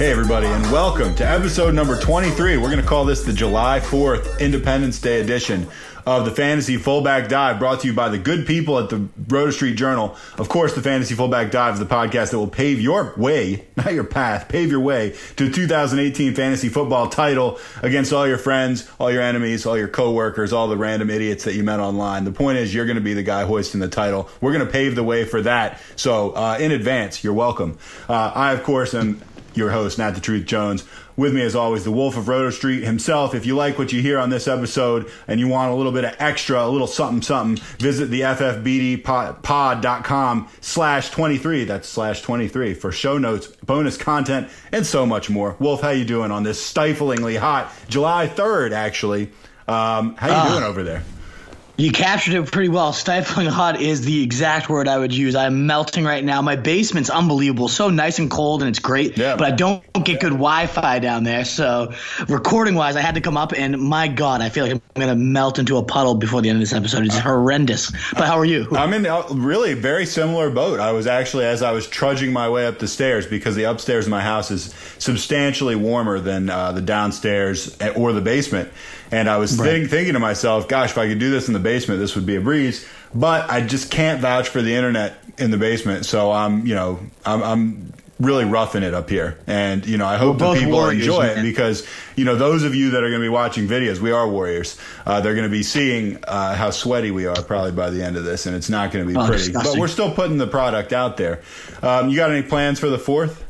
Hey, everybody, and welcome to episode number 23. We're going to call this the July 4th Independence Day edition of the Fantasy Fullback Dive, brought to you by the good people at the Roto Street Journal. Of course, the Fantasy Fullback Dive is the podcast that will pave your way, not your path, pave your way to the 2018 fantasy football title against all your friends, all your enemies, all your coworkers, all the random idiots that you met online. The point is, you're going to be the guy hoisting the title. We're going to pave the way for that. So, uh, in advance, you're welcome. Uh, I, of course, am your host, Not the Truth Jones. With me, as always, the Wolf of Roto Street himself. If you like what you hear on this episode and you want a little bit of extra, a little something, something, visit the ffbdpod.com slash 23. That's slash 23 for show notes, bonus content, and so much more. Wolf, how you doing on this stiflingly hot July 3rd, actually? Um, how you doing over there? You captured it pretty well. Stifling hot is the exact word I would use. I'm melting right now. My basement's unbelievable. So nice and cold and it's great. Yeah. But I don't get good Wi-Fi down there. So recording wise, I had to come up and my God, I feel like I'm gonna melt into a puddle before the end of this episode. It's horrendous. But how are you? I'm in a really very similar boat. I was actually as I was trudging my way up the stairs because the upstairs of my house is substantially warmer than uh, the downstairs or the basement, and I was right. think, thinking to myself, gosh, if I could do this in the basement, this would be a breeze. But I just can't vouch for the internet in the basement. So I'm, you know, I'm, I'm really roughing it up here. And, you know, I hope the that people warriors, enjoy man. it because, you know, those of you that are going to be watching videos, we are warriors. Uh, they're going to be seeing uh, how sweaty we are probably by the end of this, and it's not going to be oh, pretty. Disgusting. But we're still putting the product out there. Um, you got any plans for the 4th?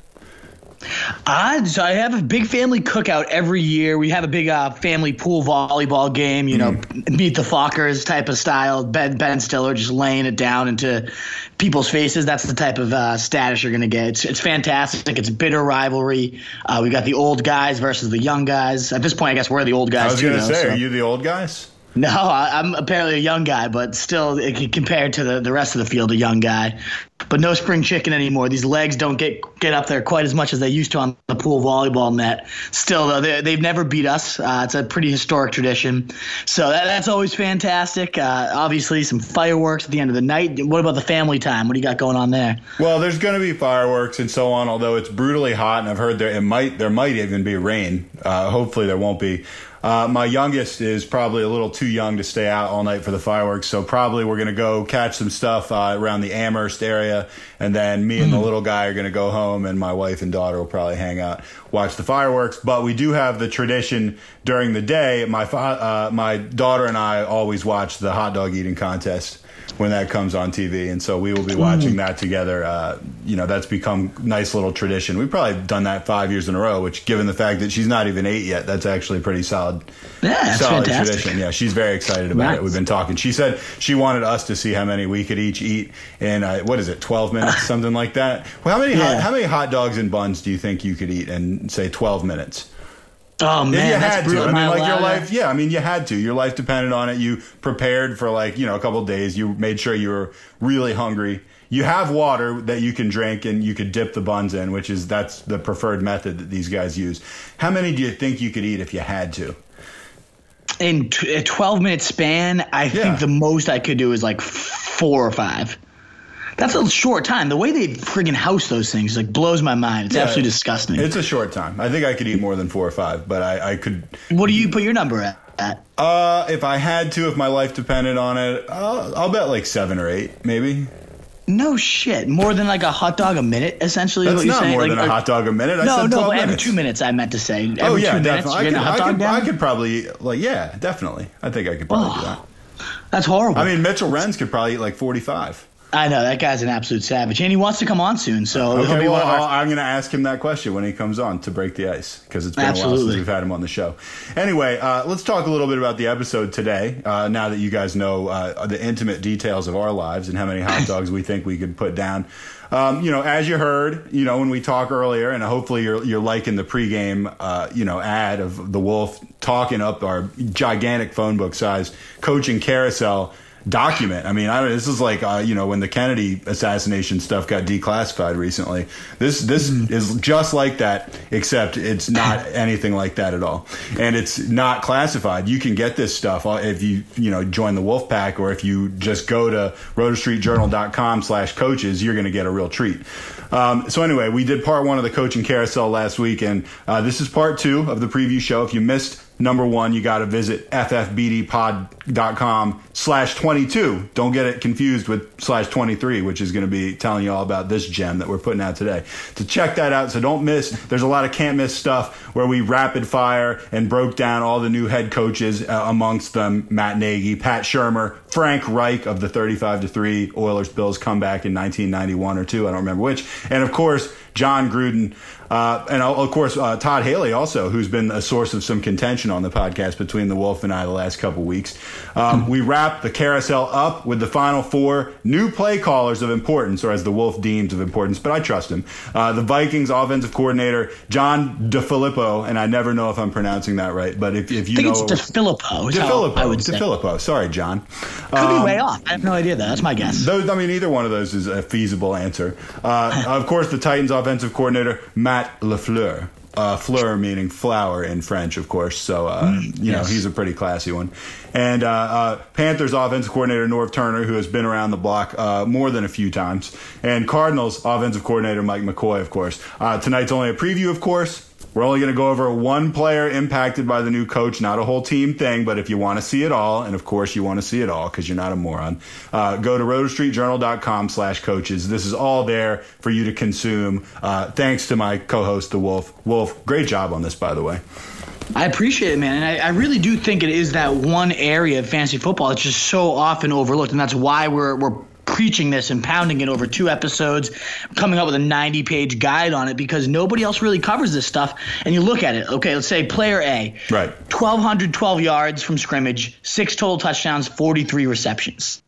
Uh, so I have a big family cookout every year. We have a big uh, family pool volleyball game, you know, mm. meet the Fockers type of style. Ben, ben Stiller just laying it down into people's faces. That's the type of uh, status you're going to get. It's, it's fantastic. It's bitter rivalry. Uh, we got the old guys versus the young guys. At this point, I guess we're the old guys. I was going to say, so. are you the old guys? No, I, I'm apparently a young guy, but still, compared to the, the rest of the field, a young guy. But no spring chicken anymore. These legs don't get get up there quite as much as they used to on the pool volleyball net. Still, though, they, they've never beat us. Uh, it's a pretty historic tradition. So that, that's always fantastic. Uh, obviously, some fireworks at the end of the night. What about the family time? What do you got going on there? Well, there's going to be fireworks and so on. Although it's brutally hot, and I've heard there it might there might even be rain. Uh, hopefully, there won't be. Uh, my youngest is probably a little too young to stay out all night for the fireworks, so probably we're going to go catch some stuff uh, around the Amherst area, and then me and the little guy are going to go home, and my wife and daughter will probably hang out, watch the fireworks. But we do have the tradition during the day. My fa- uh, my daughter and I always watch the hot dog eating contest when that comes on TV, and so we will be watching that together. Uh, you know, that's become nice little tradition. We've probably done that five years in a row, which, given the fact that she's not even eight yet, that's actually a pretty solid, Yeah, that's solid fantastic. tradition. Yeah, she's very excited about Nice. it. We've been talking. She said she wanted us to see how many we could each eat in uh, what is it, twelve minutes, something like that. Well, how many hot, how many hot dogs and buns do you think you could eat in say twelve minutes? Oh If man, you that's had to. brutal. I mean, like your life. Yeah, I mean, you had to. Your life depended on it. You prepared for like you know a couple days. You made sure you were really hungry. You have water that you can drink and you could dip the buns in, which is that's the preferred method that these guys use. How many do you think you could eat if you had to? in t- a 12 minute span, I Yeah. think the most I could do is like four or five. That's a short time. The way they friggin' house those things like blows my mind. It's Yeah, absolutely disgusting. It's a short time. I think I could eat more than four or five, but I, I could. what do you put your number at? Uh, if I had to, if my life depended on it, uh, I'll bet like seven or eight, maybe. No shit. More than like a hot dog a minute, essentially. That's not saying? more Like, than a hot dog a minute. I No, no, 12 but every two minutes I meant to say. Every oh yeah, two definitely. I could, I, could. I could probably like yeah, definitely. I think I could probably do that. That's horrible. I mean, Mitchell Renz could probably eat like forty-five. I know that guy's an absolute savage, and he wants to come on soon. So Okay, be well, our I'm going to ask him that question when he comes on to break the ice because it's been a while since we've had him on the show. Anyway, uh, let's talk a little bit about the episode today. Uh, now that you guys know uh, the intimate details of our lives and how many hot dogs we think we could put down. um, you know, as you heard, you know, when we talk earlier, and hopefully you're you're liking the pregame, uh, you know, ad of the Wolf talking up our gigantic phone book size coaching carousel document. I mean, I don't, this is like uh, you know when the Kennedy assassination stuff got declassified recently. This this mm-hmm. is just like that, except it's not anything like that at all, and it's not classified. You can get this stuff uh, if you you know join the Wolf Pack or if you just go to rotostreetjournal.com slash coaches. You're going to get a real treat. Um, so anyway, we did part one of the coaching carousel last week, and uh, this is part two of the preview show. If you missed number one, you got to visit ffbdpod.com slash 22. Don't get it confused with slash 23, which is going to be telling you all about this gem that we're putting out today. To check that out, so don't miss, there's a lot of can't miss stuff where we rapid fire and broke down all the new head coaches, uh, amongst them Matt Nagy, Pat Shurmur, Frank Reich of the 35 to 3 Oilers Bills comeback in 1991 or two, I don't remember which. And of course, Jon Gruden, uh, and of course uh, Todd Haley also, who's been a source of some contention on the podcast between the Wolf and I the last couple weeks. Um, we wrap the carousel up with the final four new play callers of importance, or as the Wolf deems of importance, but I trust him. Uh, the Vikings offensive coordinator John DeFilippo, and I never know if I'm pronouncing that right, but if, if you I think know, it's DeFilippo. DeFilippo, I would say. DeFilippo. Sorry, John. Could um, be way off. I have no idea. That. That's my guess. Those, I mean, either one of those is a feasible answer. Uh, of course, the Titans offensive coordinator Matt LaFleur. Uh, fleur meaning flower in French, of course. So uh, mm, you yes. know he's a pretty classy one. And uh, uh, Panthers offensive coordinator Norv Turner, who has been around the block uh, more than a few times, and Cardinals offensive coordinator Mike McCoy, of course. Uh, tonight's only a preview, of course. We're only going to go over one player impacted by the new coach, not a whole team thing. But if you want to see it all, and of course you want to see it all because you're not a moron, uh, go to rotostreetjournal.com slash coaches. This is all there for you to consume. Uh, thanks to my co-host, The Wolf. Wolf, great job on this, by the way. I appreciate it, man. And I, I, really do think it is that one area of fantasy football that's just so often overlooked. And that's why we're, we're preaching this and pounding it over two episodes, coming up with a 90 page guide on it because nobody else really covers this stuff. And you look at it, okay, let's say player A, right, 1,212 yards from scrimmage, six total touchdowns, 43 receptions.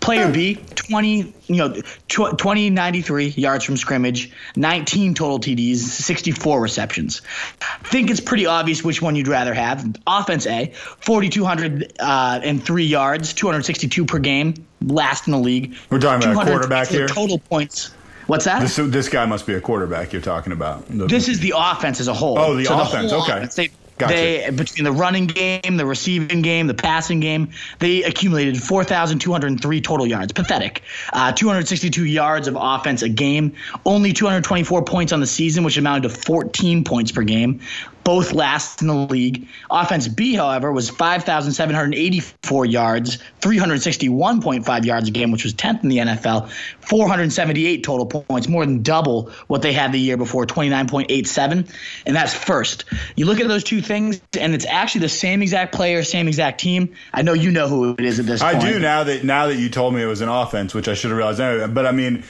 Player B, 20, you know, 2093 yards from scrimmage, 19 total TDs, 64 receptions. I think it's pretty obvious which one you'd rather have. Offense A, 4,203 uh, yards, 262 per game, last in the league. We're talking about a quarterback here. Total points. What's that? This, this guy must be a quarterback you're talking about. This is the offense as a whole. Oh, the so offense. The okay. Offense, they, Gotcha. They between the running game, the receiving game, the passing game, they accumulated 4,203 total yards. Pathetic. Uh, 262 yards of offense a game. Only 224 points on the season, which amounted to 14 points per game both last in the league. Offense B, however, was 5,784 yards, 361.5 yards a game, which was 10th in the NFL, 478 total points, more than double what they had the year before, 29.87. And that's first. You look at those two things, and it's actually the same exact player, same exact team. I know you know who it is at this I point. I do now that now that you told me it was an offense, which I should have realized anyway. But I mean,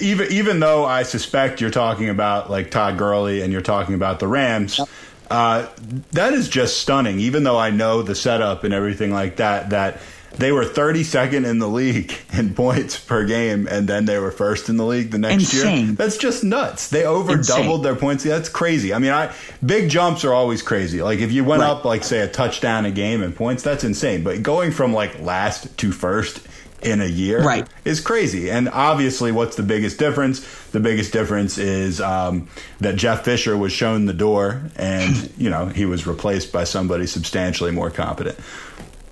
even even though I suspect you're talking about like Todd Gurley and you're talking about the Rams. Yep uh, that is just stunning. Even though I know the setup and everything like that, that they were 32nd in the league in points per game, and then they were first in the league the next Insane. year. That's just nuts. They over Insane. doubled their points. That's crazy. I mean, I big jumps are always crazy. Like if you went right. up like say a touchdown a game in points, that's insane. But going from like last to first in a year right. is crazy. And obviously, what's the biggest difference? The biggest difference is um, that Jeff Fisher was shown the door, and you know he was replaced by somebody substantially more competent.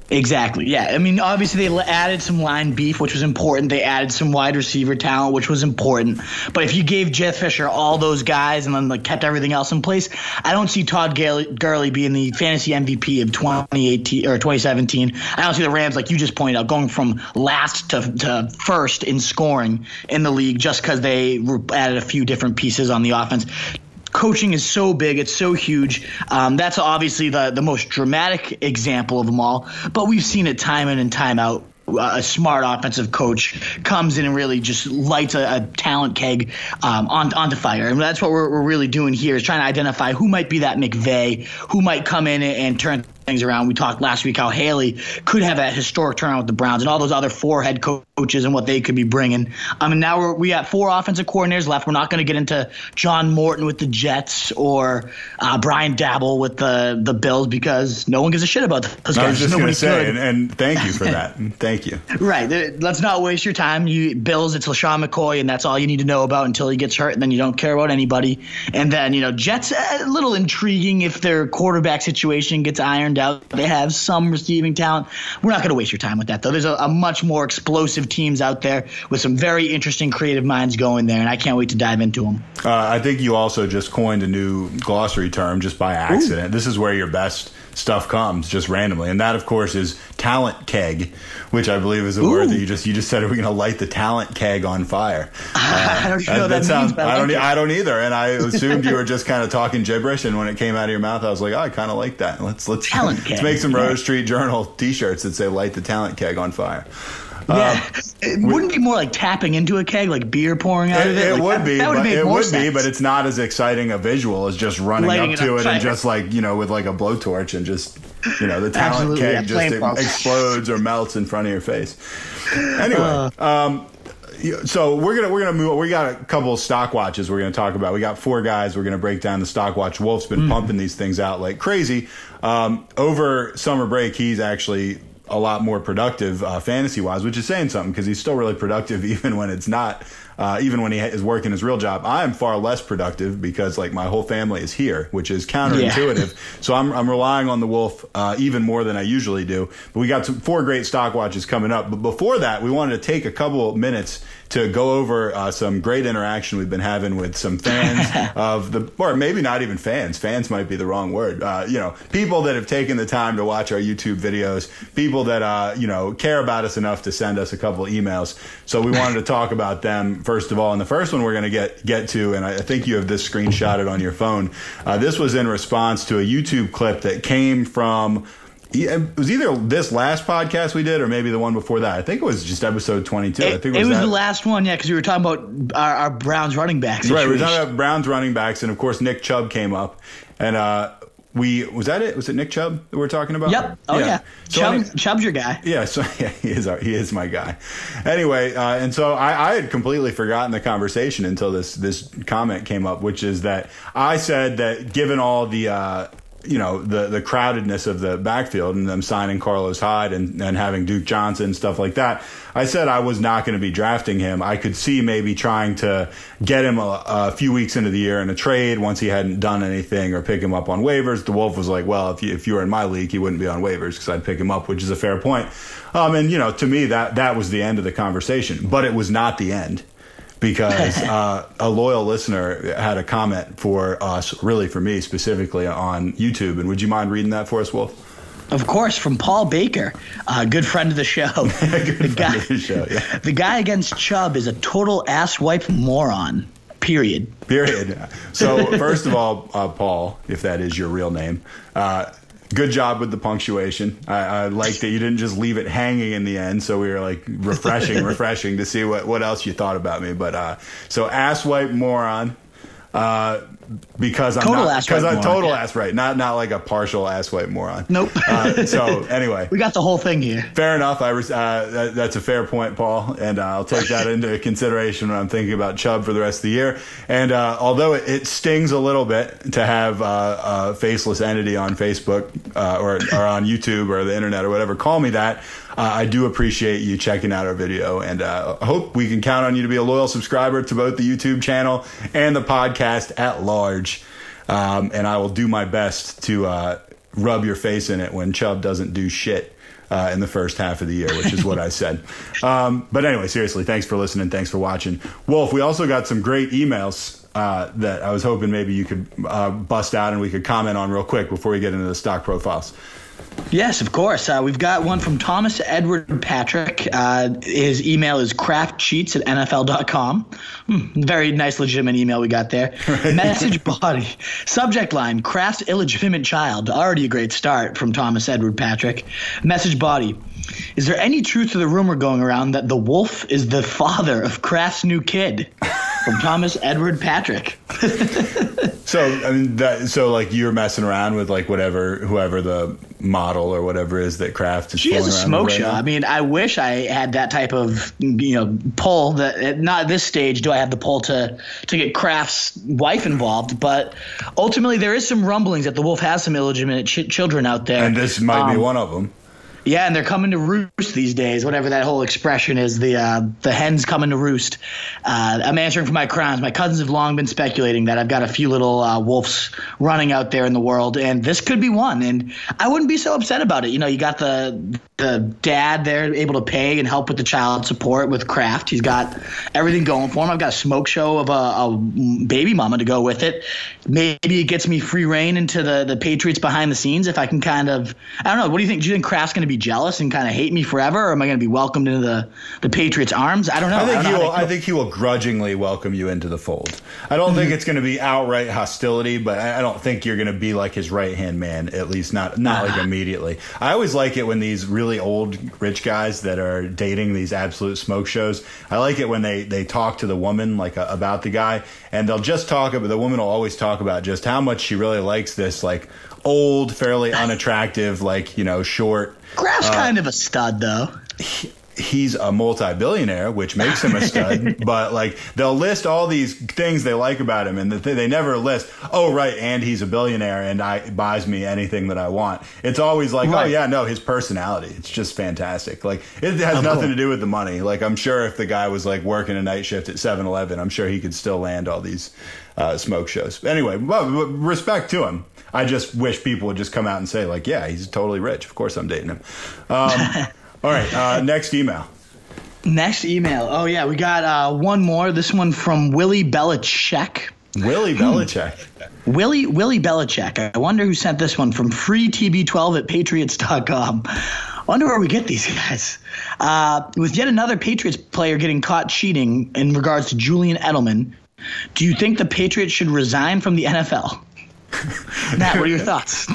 Exactly. Yeah. I mean, obviously they added some line beef, which was important. They added some wide receiver talent, which was important. But if you gave Jeff Fisher all those guys and then like kept everything else in place, I don't see Todd Gurley being the fantasy MVP of 2018 or 2017. I don't see the Rams like you just pointed out going from last to, to first in scoring in the league just because they added a few different pieces on the offense coaching is so big, it's so huge. Um, that's obviously the the most dramatic example of them all. But we've seen it time in and time out a smart offensive coach comes in and really just lights a, a talent keg um, on, onto fire. And that's what we're, we're really doing here is trying to identify who might be that McVay, who might come in and, and turn things around. We talked last week how Haley could have a historic turnaround with the Browns and all those other four head coaches and what they could be bringing. I mean, now we're, we got four offensive coordinators left. We're not going to get into John Morton with the Jets or uh, Brian Daboll with the the Bills because no one gives a shit about those guys. I was just going to say, and, and thank you for that. thank you. Right. Let's not waste your time. You Bills, it's LeSean McCoy, and that's all you need to know about until he gets hurt, and then you don't care about anybody. And then, you know, Jets, a little intriguing if their quarterback situation gets ironed out. They have some receiving talent. We're not going to waste your time with that, though. There's a, a much more explosive teams out there with some very interesting creative minds going there, and I can't wait to dive into them. Uh, I think you also just coined a new glossary term just by accident. This is where your best stuff comes just randomly, and that, of course, is talent keg, which I believe is a word that you just you just said. Are we going to light the talent keg on fire? I uh, don't know what that, sounds- means, I, don't. like I don't either. And I assumed you were just kind of talking gibberish. And when it came out of your mouth, I was like, oh, I kind of like that. Let's let's Talent let's keg. make some. Roto Street Journal T-shirts that say "Light the talent keg on fire." Yeah. it wouldn't be more like tapping into a keg, like beer pouring out It, of it. it Like, would that- be, that would but it would be, but it's not as exciting a visual as just running Lighting up it to it and just like you know with like a blowtorch and just you know the talent keg yeah, just explodes or melts in front of your face. Anyway, Uh. um, so we're gonna we're gonna move. We got a couple of stock watches we're gonna talk about. We got four guys. We're gonna break down the stock watch. Wolf's been pumping these things out like crazy. Um, over summer break, he's actually a lot more productive uh, fantasy wise, which is saying something because he's still really productive even when it's not. Uh, even when he is working his real job, I am far less productive because like my whole family is here, which is counterintuitive. So I'm, I'm relying on the wolf uh, even more than I usually do. But we got some, four great stock watches coming up. But before that, we wanted to take a couple of minutes to go over uh, some great interaction we've been having with some fans of the, or maybe not even fans. Fans might be the wrong word. Uh, you know, people that have taken the time to watch our YouTube videos, people that uh, you know care about us enough to send us a couple emails. So we wanted to talk about them first of all. And the first one we're going to get get to, and I think you have this screenshotted on your phone. Uh, this was in response to a YouTube clip that came from. It was either this last podcast we did, or maybe the one before that. I think it was just episode twenty-two. I It, think it was the last one, yeah, because we were talking about our, our Browns running backs. Right, we were talking about Browns running backs, and of course Nick Chubb came up, and uh, we was that it? Was it Nick Chubb that we are talking about? Yep. Oh yeah. So Chubb, Chubb's your guy. yeah, so yeah, he is our, he is my guy. Anyway, uh, and so I, I had completely forgotten the conversation until this this comment came up, which is that I said that given all the uh, you know the the crowdedness of the backfield and them signing Carlos Hyde and, and having Duke Johnson stuff like that, I said I was not going to be drafting him. I could see maybe trying to get him a, a few weeks into the year in a trade once he hadn't done anything or pick him up on waivers. The Wolf was like, well, if you, if you were in my league, he wouldn't be on waivers because I'd pick him up, which is a fair point. Um, and you know, to me, that that was the end of the conversation, but it was not the end because uh, a loyal listener had a comment for us, really for me specifically on YouTube. And would you mind reading that for us, Wolf? Of course, from Paul Baker, a good friend of the show. the, guy, of the show, yeah. the guy against Chubb is a total asswipe moron. Period. Period. So, first of all, uh, Paul, if that is your real name, uh, good job with the punctuation. I, I like that you didn't just leave it hanging in the end. So we were like refreshing, refreshing to see what, what else you thought about me. But uh, so asswipe moron. Uh, because I'm Total not because I'm total yeah. ass right, not not like a partial asswipe moron. Nope. Uh, so anyway, We got the whole thing here. Fair enough. I res- uh, that, that's a fair point, Paul, and uh, I'll take that into consideration when I'm thinking about Chubb for the rest of the year. And uh, although it, it stings a little bit to have uh, a faceless entity on Facebook uh, or, or on YouTube or the internet or whatever call me that, uh, I do appreciate you checking out our video, and uh, I hope we can count on you to be a loyal subscriber to both the YouTube channel and the podcast at large. Um, and I will do my best to uh, rub your face in it when Chubb doesn't do shit uh, in the first half of the year, which is what I said. Um, but anyway, seriously, thanks for listening. Thanks for watching. Wolf, we also got some great emails uh, that I was hoping maybe you could uh, bust out and we could comment on real quick before we get into the stock profiles. Yes, of course. Uh, we've got one from Thomas Edward Patrick. Uh, his email is craftsheets at NFL.com. Hmm, very nice, legitimate email we got there. Message body. Subject line Kraft's illegitimate child. Already a great start from Thomas Edward Patrick. Message body. Is there any truth to the rumor going around that the wolf is the father of Kraft's new kid? From Thomas Edward Patrick. So I mean that. So like you're messing around with like whatever whoever the model or whatever is that Kraft is. She has a smoke right show. now. I mean, I wish I had that type of you know pull. That not at this stage do I have the pull to to get Kraft's wife involved, but ultimately there is some rumblings that the Wolf has some illegitimate ch- children out there. and this might be Um, one of them. Yeah, and they're coming to roost these days. Whatever that whole expression is, the uh, the hens coming to roost. Uh, I'm answering for my crimes. My cousins have long been speculating that I've got a few little uh, wolves running out there in the world, and this could be one. And I wouldn't be so upset about it. You know, you got the the dad there able to pay and help with the child support with Kraft. He's got everything going for him. I've got a smoke show of a, a baby mama to go with it. Maybe it gets me free reign into the the Patriots behind the scenes if I can kind of. I don't know. What do you think? Do you think Kraft's going to be jealous and kind of hate me forever, or am I going to be welcomed into the the Patriots' arms? I don't know. I think don't he will. I think he will grudgingly welcome you into the fold. I don't Mm-hmm. think it's going to be outright hostility, but I I don't think you're going to be like his right hand man. At least not not Uh-huh. like immediately. I always like it when these really old rich guys that are dating these absolute smoke shows. I like it when they they talk to the woman like uh, about the guy, and they'll just talk about the woman will always talk about just how much she really likes this like old, fairly unattractive, like you know short Kraft's kind of a stud, though. he's a multi-billionaire, which makes him a stud. but like they'll list all these things they like about him, and the th- they never list. Oh, right, and he's a billionaire, and I buys me anything that I want. It's always like, oh yeah, no, his personality. It's just fantastic. Like it has Oh, nothing cool. to do with the money. Like I'm sure if the guy was like working a night shift at 7-Eleven, I'm sure he could still land all these uh, smoke shows. Anyway, well, respect to him. I just wish people would just come out and say like, yeah, he's totally rich. Of course, I'm dating him. Um, all right, uh, next email. Next email. Oh yeah, we got uh, one more. This one from Willie Belichick. Willie Belichick. Willie Willie Belichick. I wonder who sent this one from freetb12 at patriots.com. I Wonder where we get these guys. Uh, with yet another Patriots player getting caught cheating in regards to Julian Edelman, do you think the Patriots should resign from the NFL? Matt, what are your thoughts?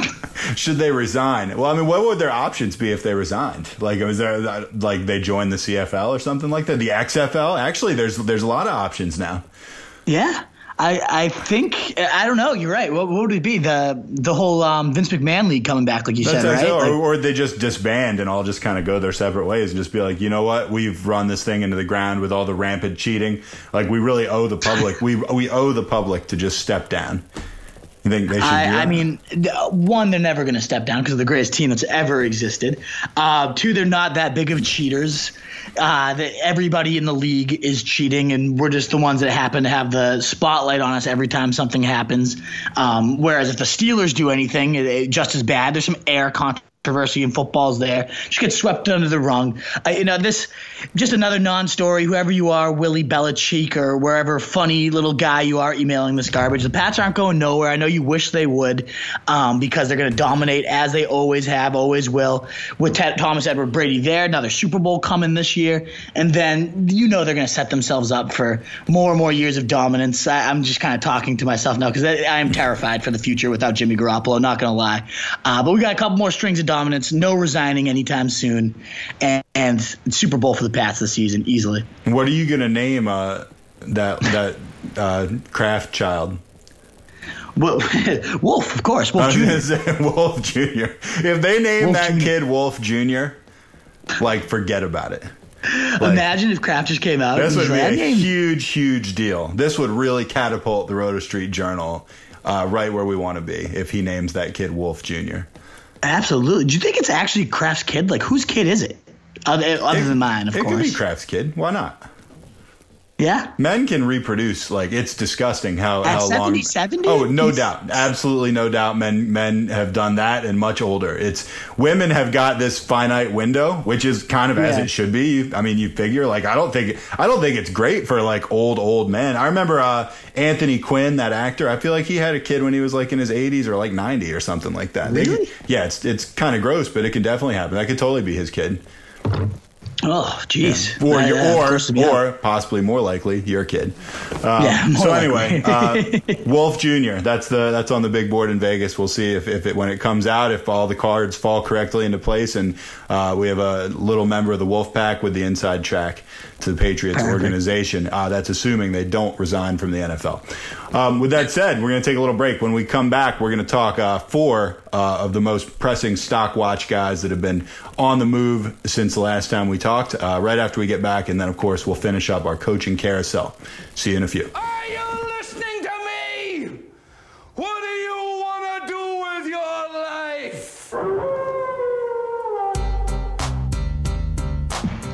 Should they resign? Well, I mean, what would their options be if they resigned? Like, was there like they joined the CFL or something like that? The XFL? Actually, there's there's a lot of options now. Yeah. I, I think I don't know. You're right. What, what would it be? The the whole um, Vince McMahon league coming back, like you That's- said, right? or, Like- or they just disband and all just kind of go their separate ways and just be like, you know what? We've run this thing into the ground with all the rampant cheating. Like, we really owe the public. we we owe the public to just step down. You think they should? I, I mean, one, they're never going to step down because they're the greatest team that's ever existed. Uh, two, they're not that big of cheaters. Uh, that everybody in the league is cheating, and we're just the ones that happen to have the spotlight on us every time something happens. Um, whereas if the Steelers do anything, it, it- just as bad. There's some air controversy in football's there. Just gets swept under the rug. I, you know, this just another non-story. Whoever you are, Willie Belichick or wherever funny little guy you are emailing this garbage. The Pats aren't going nowhere. I know you wish they would, um, because they're going to dominate as they always have, always will. With Ted, Thomas Edward Brady there, another Super Bowl coming this year, and then you know they're going to set themselves up for more and more years of dominance. I, I'm just kind of talking to myself now because I, I am terrified for the future without Jimmy Garoppolo. Not going to lie, uh, but we got a couple more strings of dominance. No resigning anytime soon, and, and Super Bowl for the Pats this season easily. what are you gonna name uh, that that uh, Kraft child? Wolf, Wolf of course, Wolf Jr. Wolf Jr. If they name Wolf that Jr. kid Wolf Jr., like forget about it. Like, Imagine if Kraft just came out. This would be a game. huge, huge deal. This would really catapult the Roto Street Journal uh, right where we want to be if he names that kid Wolf Jr. Absolutely. Do you think it's actually Kraft's kid? Like, whose kid is it? Other, other than mine, of it course. could be Kraft's kid. Why not? Yeah. Men can reproduce like it's disgusting how At how long. 70, 70? Oh, no He's- doubt, absolutely no doubt. Men men have done that and much older. It's women have got this finite window, which is kind of as it should be. You- I mean, you figure like I don't think I don't think it's great for like old old men. I remember uh, Anthony Quinn, that actor. I feel like he had a kid when he was like in his 80s or like 90 or something like that. They- Really? yeah, it's it's kind of gross, but it can definitely happen. That could totally be his kid. Oh, jeez. or your, uh, or out. or possibly more likely your kid. Um, Yeah, so anyway, uh, Wolf Jr. That's the that's on the big board in Vegas. We'll see if, if it when it comes out if all the cards fall correctly into place, and uh, we have a little member of the Wolf Pack with the inside track to the Patriots organization. Uh, that's assuming they don't resign from the NFL. Um, with that said, we're going to take a little break. When we come back, we're going to talk uh, four uh, of the most pressing stock watch guys that have been on the move since the last time we talked. Uh, right after we get back, and then of course we'll finish up our coaching carousel. See you in a few. Are you listening to me? What do you want to do with your life?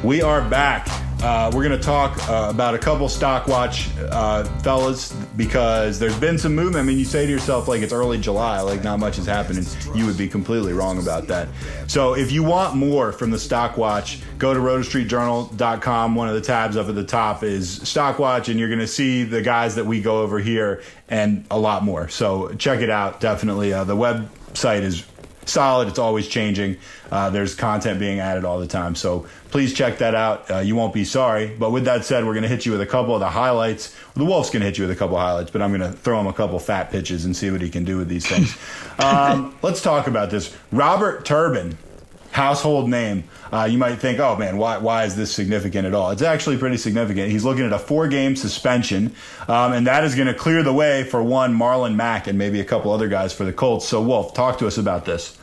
We are back. Uh, we're going to talk uh, about a couple stock watch uh, fellas because there's been some movement. I mean, you say to yourself, like, it's early July, like, not much is happening. You would be completely wrong about that. So, if you want more from the stock watch, go to rotostreetjournal.com. One of the tabs up at the top is stock watch, and you're going to see the guys that we go over here and a lot more. So, check it out, definitely. Uh, the website is solid. It's always changing. Uh, there's content being added all the time. So please check that out. Uh, you won't be sorry. But with that said, we're going to hit you with a couple of the highlights. The Wolf's going to hit you with a couple of highlights, but I'm going to throw him a couple fat pitches and see what he can do with these things. um, let's talk about this. Robert Turbin, household name. Uh, you might think, oh man, why, why is this significant at all? It's actually pretty significant. He's looking at a four game suspension, um, and that is going to clear the way for one Marlon Mack and maybe a couple other guys for the Colts. So, Wolf, talk to us about this.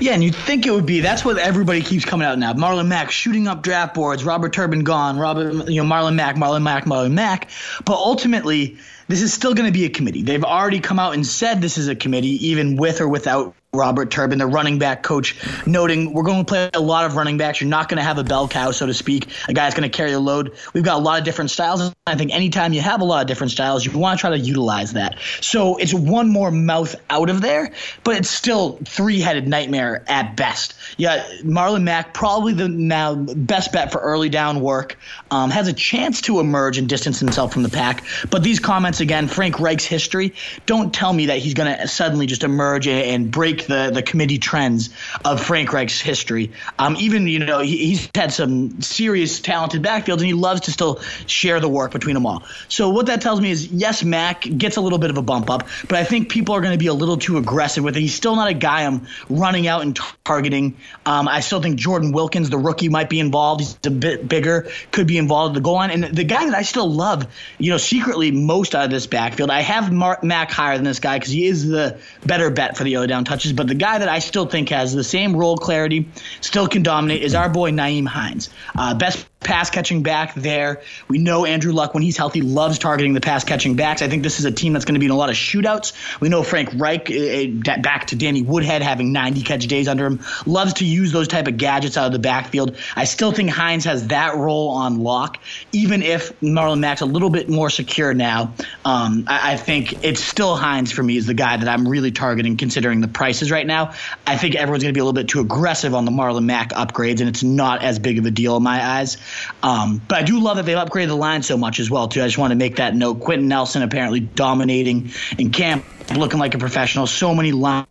Yeah, and you'd think it would be. That's what everybody keeps coming out now. Marlon Mack shooting up draft boards. Robert Turbin gone. Robert, you know, Marlon Mack, Marlon Mack, Marlon Mack. But ultimately, this is still going to be a committee. They've already come out and said this is a committee, even with or without Robert Turbin, the running back coach, noting we're going to play a lot of running backs. You're not going to have a bell cow, so to speak, a guy's going to carry the load. We've got a lot of different styles. I think anytime you have a lot of different styles, you want to try to utilize that. So it's one more mouth out of there, but it's still three-headed nightmare at best. Yeah, Marlon Mack probably the now best bet for early down work. Um, has a chance to emerge and distance himself from the pack. But these comments again, Frank Reich's history, don't tell me that he's going to suddenly just emerge and break the the committee trends of Frank Reich's history. Um, even you know he, he's had some serious talented backfields, and he loves to still share the work between them all. So what that tells me is yes, Mack gets a little bit of a bump up, but I think people are going to be a little too aggressive with it. He's still not a guy I'm running out and targeting. Um, I still think Jordan Wilkins, the rookie, might be involved. He's a bit bigger, could be involved at the goal line, and the guy that I still love, you know, secretly most out of this backfield. I have Mark Mack higher than this guy because he is the better bet for the O down touches. But the guy that I still think has the same role clarity, still can dominate, is our boy Nyheim Hines. Uh, best pass catching back there. We know Andrew Luck, when he's healthy, loves targeting the pass catching backs. I think this is a team that's going to be in a lot of shootouts. We know Frank Reich, uh, back to Danny Woodhead, having 90 catch days under him, loves to use those type of gadgets out of the backfield. I still think Hines has that role on lock, even if Marlon Mack's a little bit more secure now. Um, I, I think it's still Hines for me is the guy that I'm really targeting, considering the prices right now. I think everyone's going to be a little bit too aggressive on the Marlon Mack upgrades, and it's not as big of a deal in my eyes. Um, but I do love that they've upgraded the line so much as well too. I just want to make that note. Quenton Nelson apparently dominating in camp, looking like a professional. So many line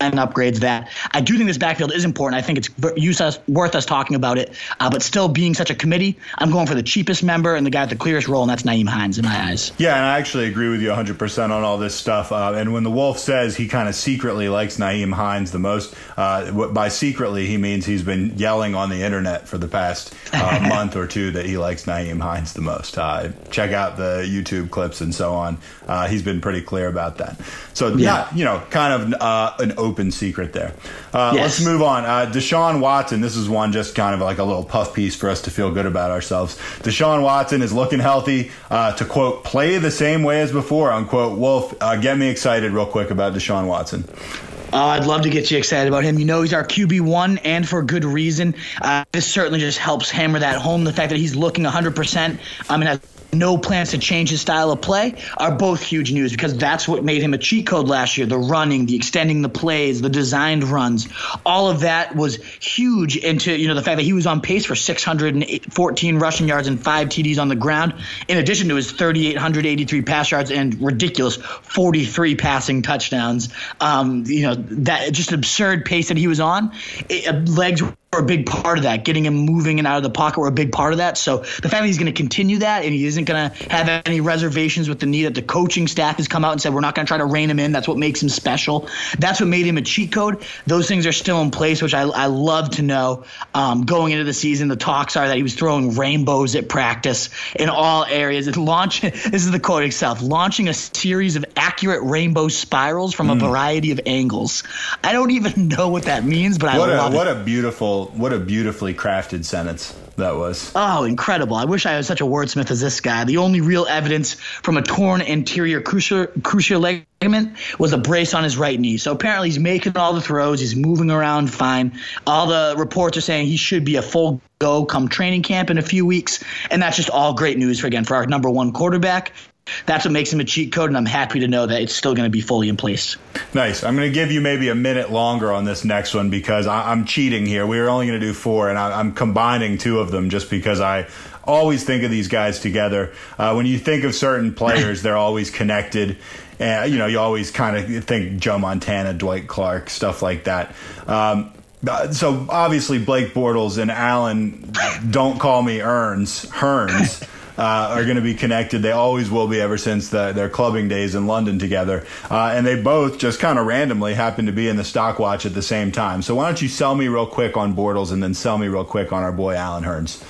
and upgrades that I do think this backfield is important. I think it's use us, worth us talking about it. Uh, but still, being such a committee, I'm going for the cheapest member and the guy with the clearest role, and that's Nyheim Hines in my eyes. Yeah, and I actually agree with you 100% on all this stuff. Uh, and when the Wolf says he kind of secretly likes Nyheim Hines the most, uh, by secretly, he means he's been yelling on the internet for the past uh, month or two that he likes Nyheim Hines the most. Uh, check out the YouTube clips and so on. Uh, he's been pretty clear about that. So, yeah, you know, kind of an open secret there. Uh, yes. Let's move on. Uh, Deshaun Watson. This is one just kind of like a little puff piece for us to feel good about ourselves. Deshaun Watson is looking healthy. Uh, to quote, play the same way as before. Unquote. Wolf, uh, get me excited real quick about Deshaun Watson. Uh, I'd love to get you excited about him. You know, he's our QB1 and for good reason. Uh, this certainly just helps hammer that home. The fact that he's looking 100%. I mean, no plans to change his style of play are both huge news because that's what made him a cheat code last year. The running, the extending the plays, the designed runs, all of that was huge into you know the fact that he was on pace for 614 rushing yards and five TDs on the ground, in addition to his 3,883 pass yards and ridiculous 43 passing touchdowns. Um, you know that just absurd pace that he was on. It, uh, legs a big part of that. Getting him moving and out of the pocket were a big part of that. So the fact that he's going to continue that and he isn't going to have any reservations with the need that the coaching staff has come out and said we're not going to try to rein him in. That's what makes him special. That's what made him a cheat code. Those things are still in place, which I, I love to know. Um, going into the season, the talks are that he was throwing rainbows at practice in all areas. It's launch. This is the quote itself: launching a series of accurate rainbow spirals from a variety of angles. I don't even know what that means, but I What a love what it. a beautiful what a beautifully crafted sentence that was. Oh, incredible. I wish I was such a wordsmith as this guy. The only real evidence from a torn anterior cruciate, ligament was a brace on his right knee. So apparently he's making all the throws. He's moving around fine. All the reports are saying he should be a full go come training camp in a few weeks. And that's just all great news for, again, for our number one quarterback. That's what makes him a cheat code, and I'm happy to know that it's still going to be fully in place. Nice. I'm going to give you maybe a minute longer on this next one because I, I'm cheating here. We are only going to do four, and I, I'm combining two of them just because I always think of these guys together. Uh, when you think of certain players, they're always connected. And, you know, you always kind of think Joe Montana, Dwight Clark, stuff like that. Um, uh, so obviously Blake Bortles and Allen, don't call me Earns, Hurns. Uh, are going to be connected. They always will be ever since the, their clubbing days in London together. Uh, and they both just kind of randomly happen to be in the stock watch at the same time. So why don't you sell me real quick on Bortles and then sell me real quick on our boy Allen Hurns?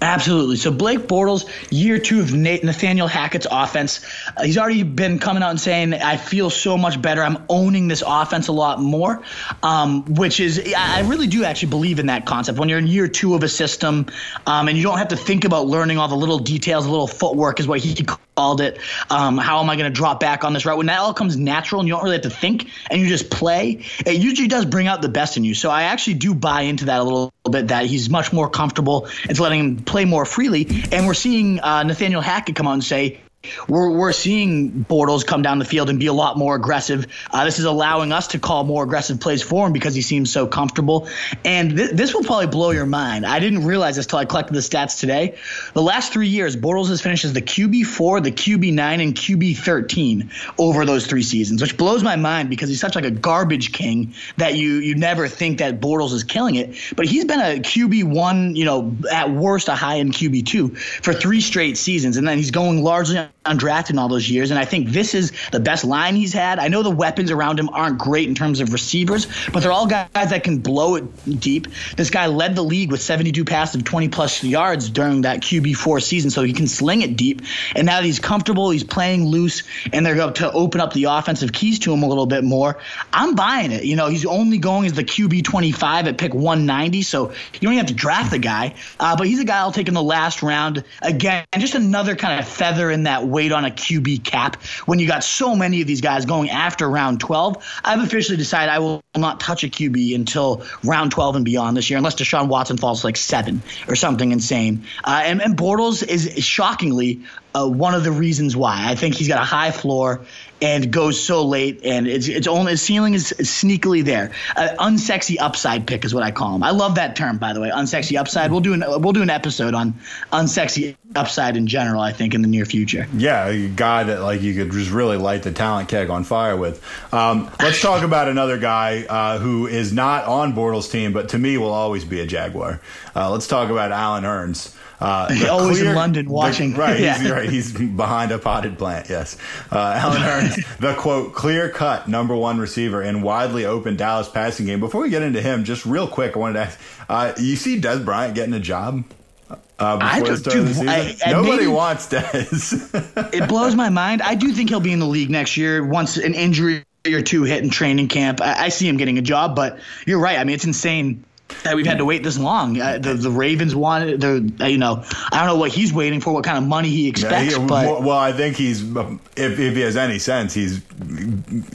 Absolutely. So Blake Bortles, year two of Nathaniel Hackett's offense, uh, he's already been coming out and saying, "I feel so much better. I'm owning this offense a lot more," um, which is I really do actually believe in that concept. When you're in year two of a system, um, and you don't have to think about learning all the little details, the little footwork is what he called it. Um, how am I going to drop back on this route? When that all comes natural and you don't really have to think and you just play, it usually does bring out the best in you. So I actually do buy into that a little bit. That he's much more comfortable. It's letting him play more freely, and we're seeing uh, Nathaniel Hackett come out and say. We're, we're seeing Bortles come down the field and be a lot more aggressive. Uh, this is allowing us to call more aggressive plays for him because he seems so comfortable. And th- this will probably blow your mind. I didn't realize this till I collected the stats today. The last three years, Bortles has finished as the QB4, the QB9, and QB13 over those three seasons, which blows my mind because he's such like a garbage king that you you never think that Bortles is killing it. But he's been a QB1, you know, at worst a high end QB2 for three straight seasons, and then he's going largely undrafted in all those years. And I think this is the best line he's had. I know the weapons around him aren't great in terms of receivers, but they're all guys that can blow it deep. This guy led the league with 72 passes of 20 plus yards during that QB4 season, so he can sling it deep. And now that he's comfortable, he's playing loose, and they're going to open up the offensive keys to him a little bit more. I'm buying it. You know, he's only going as the QB 25 at pick 190, so you don't even have to draft the guy. Uh, but he's a guy I'll take in the last round. Again, just another kind of feather in that weight on a QB cap. When you got so many of these guys going after round 12, I've officially decided I will not touch a QB until round 12 and beyond this year, unless Deshaun Watson falls like seven or something insane. Uh, and, and Bortles is shockingly uh, one of the reasons why. I think he's got a high floor and goes so late, and it's it's only his ceiling is sneakily there. Uh, unsexy upside pick is what I call him. I love that term, by the way. Unsexy upside. We'll do an we'll do an episode on unsexy upside in general. I think in the near future. Yeah, a guy that like you could just really light the talent keg on fire with. Um, let's talk about another guy uh, who is not on Bortles' team, but to me will always be a Jaguar. Uh, let's talk about Alan Earns. Uh, Always in London watching. the- right, he's, right. He's behind a potted plant. Yes, uh, Alan Earns, the quote clear cut number one receiver in widely open Dallas passing game. Before we get into him, just real quick, I wanted to ask: uh, You see Dez Bryant getting a job? Uh, I before the don't- of the dude, season? I- I Nobody maybe- wants Dez. it blows my mind. I do think he'll be in the league next year once an injury or two hit in training camp. I, I see him getting a job, but you're right. I mean, it's insane that we've had to wait this long. Uh, the the Ravens wanted the uh, you know I don't know what he's waiting for, what kind of money he expects, Yeah, he- but well, I think he's if, if he has any sense, he's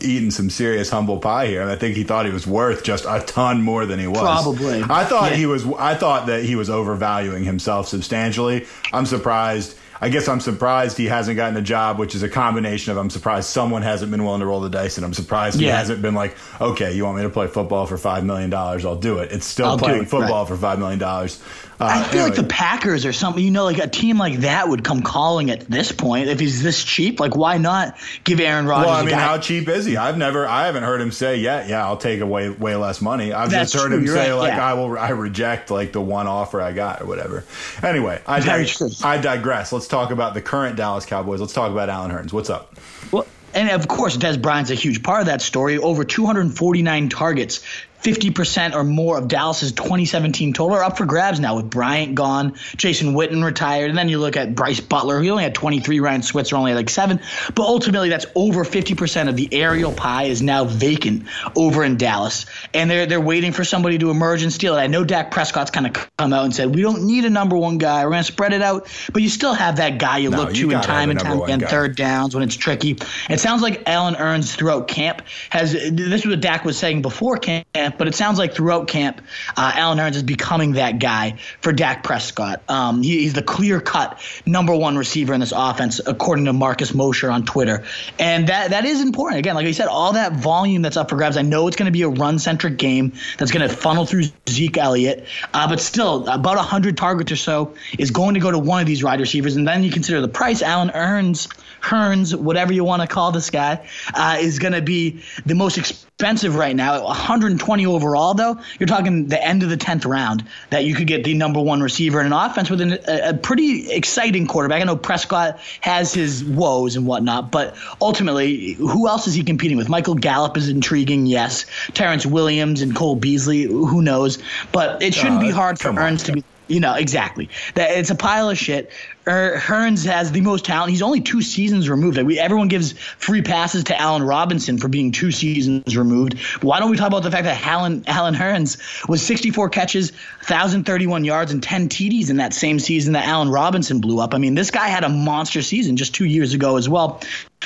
eating some serious humble pie here, and I think he thought he was worth just a ton more than he was. Probably. I thought Yeah. he was. I thought that he was overvaluing himself substantially. I'm surprised. I guess I'm surprised he hasn't gotten a job, which is a combination of I'm surprised someone hasn't been willing to roll the dice, and I'm surprised he hasn't been like, okay, you want me to play football for five million dollars? I'll do it. It's still I'll playing it, football right. for five million dollars. Uh, I feel like the Packers or something, you know, like a team like that would come calling at this point. If he's this cheap, like why not give Aaron Rodgers Well, I mean, how cheap is he? I've never, I haven't heard him say, "Yeah, yeah, I'll take away way less money." I've That's just heard true, him you're say, right, like, yeah. "I will, I reject like the one offer I got or whatever." Anyway, I dig- I digress. Let's talk about the current Dallas Cowboys. Let's talk about Allen Hurns. What's up? Well, and of course, Dez Bryant's a huge part of that story. Over 249 targets, 50% or more of Dallas's 2017 total are up for grabs now with Bryant gone, Jason Witten retired, and then you look at Brice Butler. He only had 23, Ryan Switzer only had like seven. But ultimately, that's over 50% of the aerial pie is now vacant over in Dallas. And they're, they're waiting for somebody to emerge and steal it. I know Dak Prescott's kind of come out and said, we don't need a number one guy. We're going to spread it out. But you still have that guy you No, look you to in time and time and third downs when it's tricky. It sounds like Alan Earns throughout camp has this is what Dak was saying before camp, but it sounds like throughout camp, uh, Allen Earns is becoming that guy for Dak Prescott. Um, he, he's the clear cut number one receiver in this offense, according to Marcus Mosher on Twitter, and that that is important. Again, like I said, all that volume that's up for grabs. I know it's going to be a run centric game that's going to funnel through Zeke Elliott, uh, but still about hundred targets or so is going to go to one of these wide receivers, and then you consider the price. Allen Earns. Hurns, whatever you want to call this guy, uh, is going to be the most expensive right now. 120 overall, though, you're talking the end of the 10th round that you could get the number one receiver in an offense with an, a, a pretty exciting quarterback. I know Prescott has his woes and whatnot, but ultimately, who else is he competing with? Michael Gallup is intriguing, yes. Terrance Williams and Cole Beasley, who knows? But it shouldn't Uh, be hard for on. To be. You know exactly that it's a pile of shit. Er, Hurns has the most talent. He's only two seasons removed. Like, we, everyone gives free passes to Allen Robinson for being two seasons removed. Why don't we talk about the fact that Allen Allen Hurns was 64 catches, 1,031 yards, and 10 TDs in that same season that Allen Robinson blew up? I mean, this guy had a monster season just two years ago as well.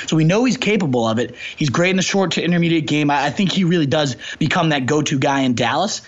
So we know he's capable of it. He's great in the short to intermediate game. I, I think he really does become that go-to guy in Dallas.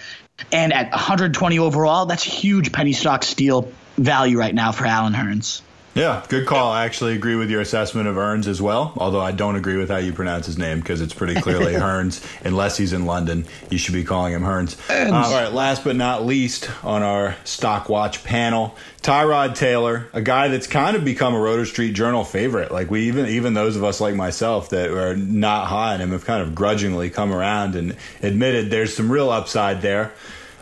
And at 120 overall, that's a huge penny stock steal value right now for Allen Hurns. Yeah, good call. I actually agree with your assessment of Earns as well, although I don't agree with how you pronounce his name because it's pretty clearly Hurns. Unless he's in London, you should be calling him Hurns. Uh, all right, last but not least on our Stock Watch panel, Tyrod Taylor, a guy that's kind of become a Roto Street Journal favorite. Like we even even those of us like myself that are not high on him have kind of grudgingly come around and admitted there's some real upside there.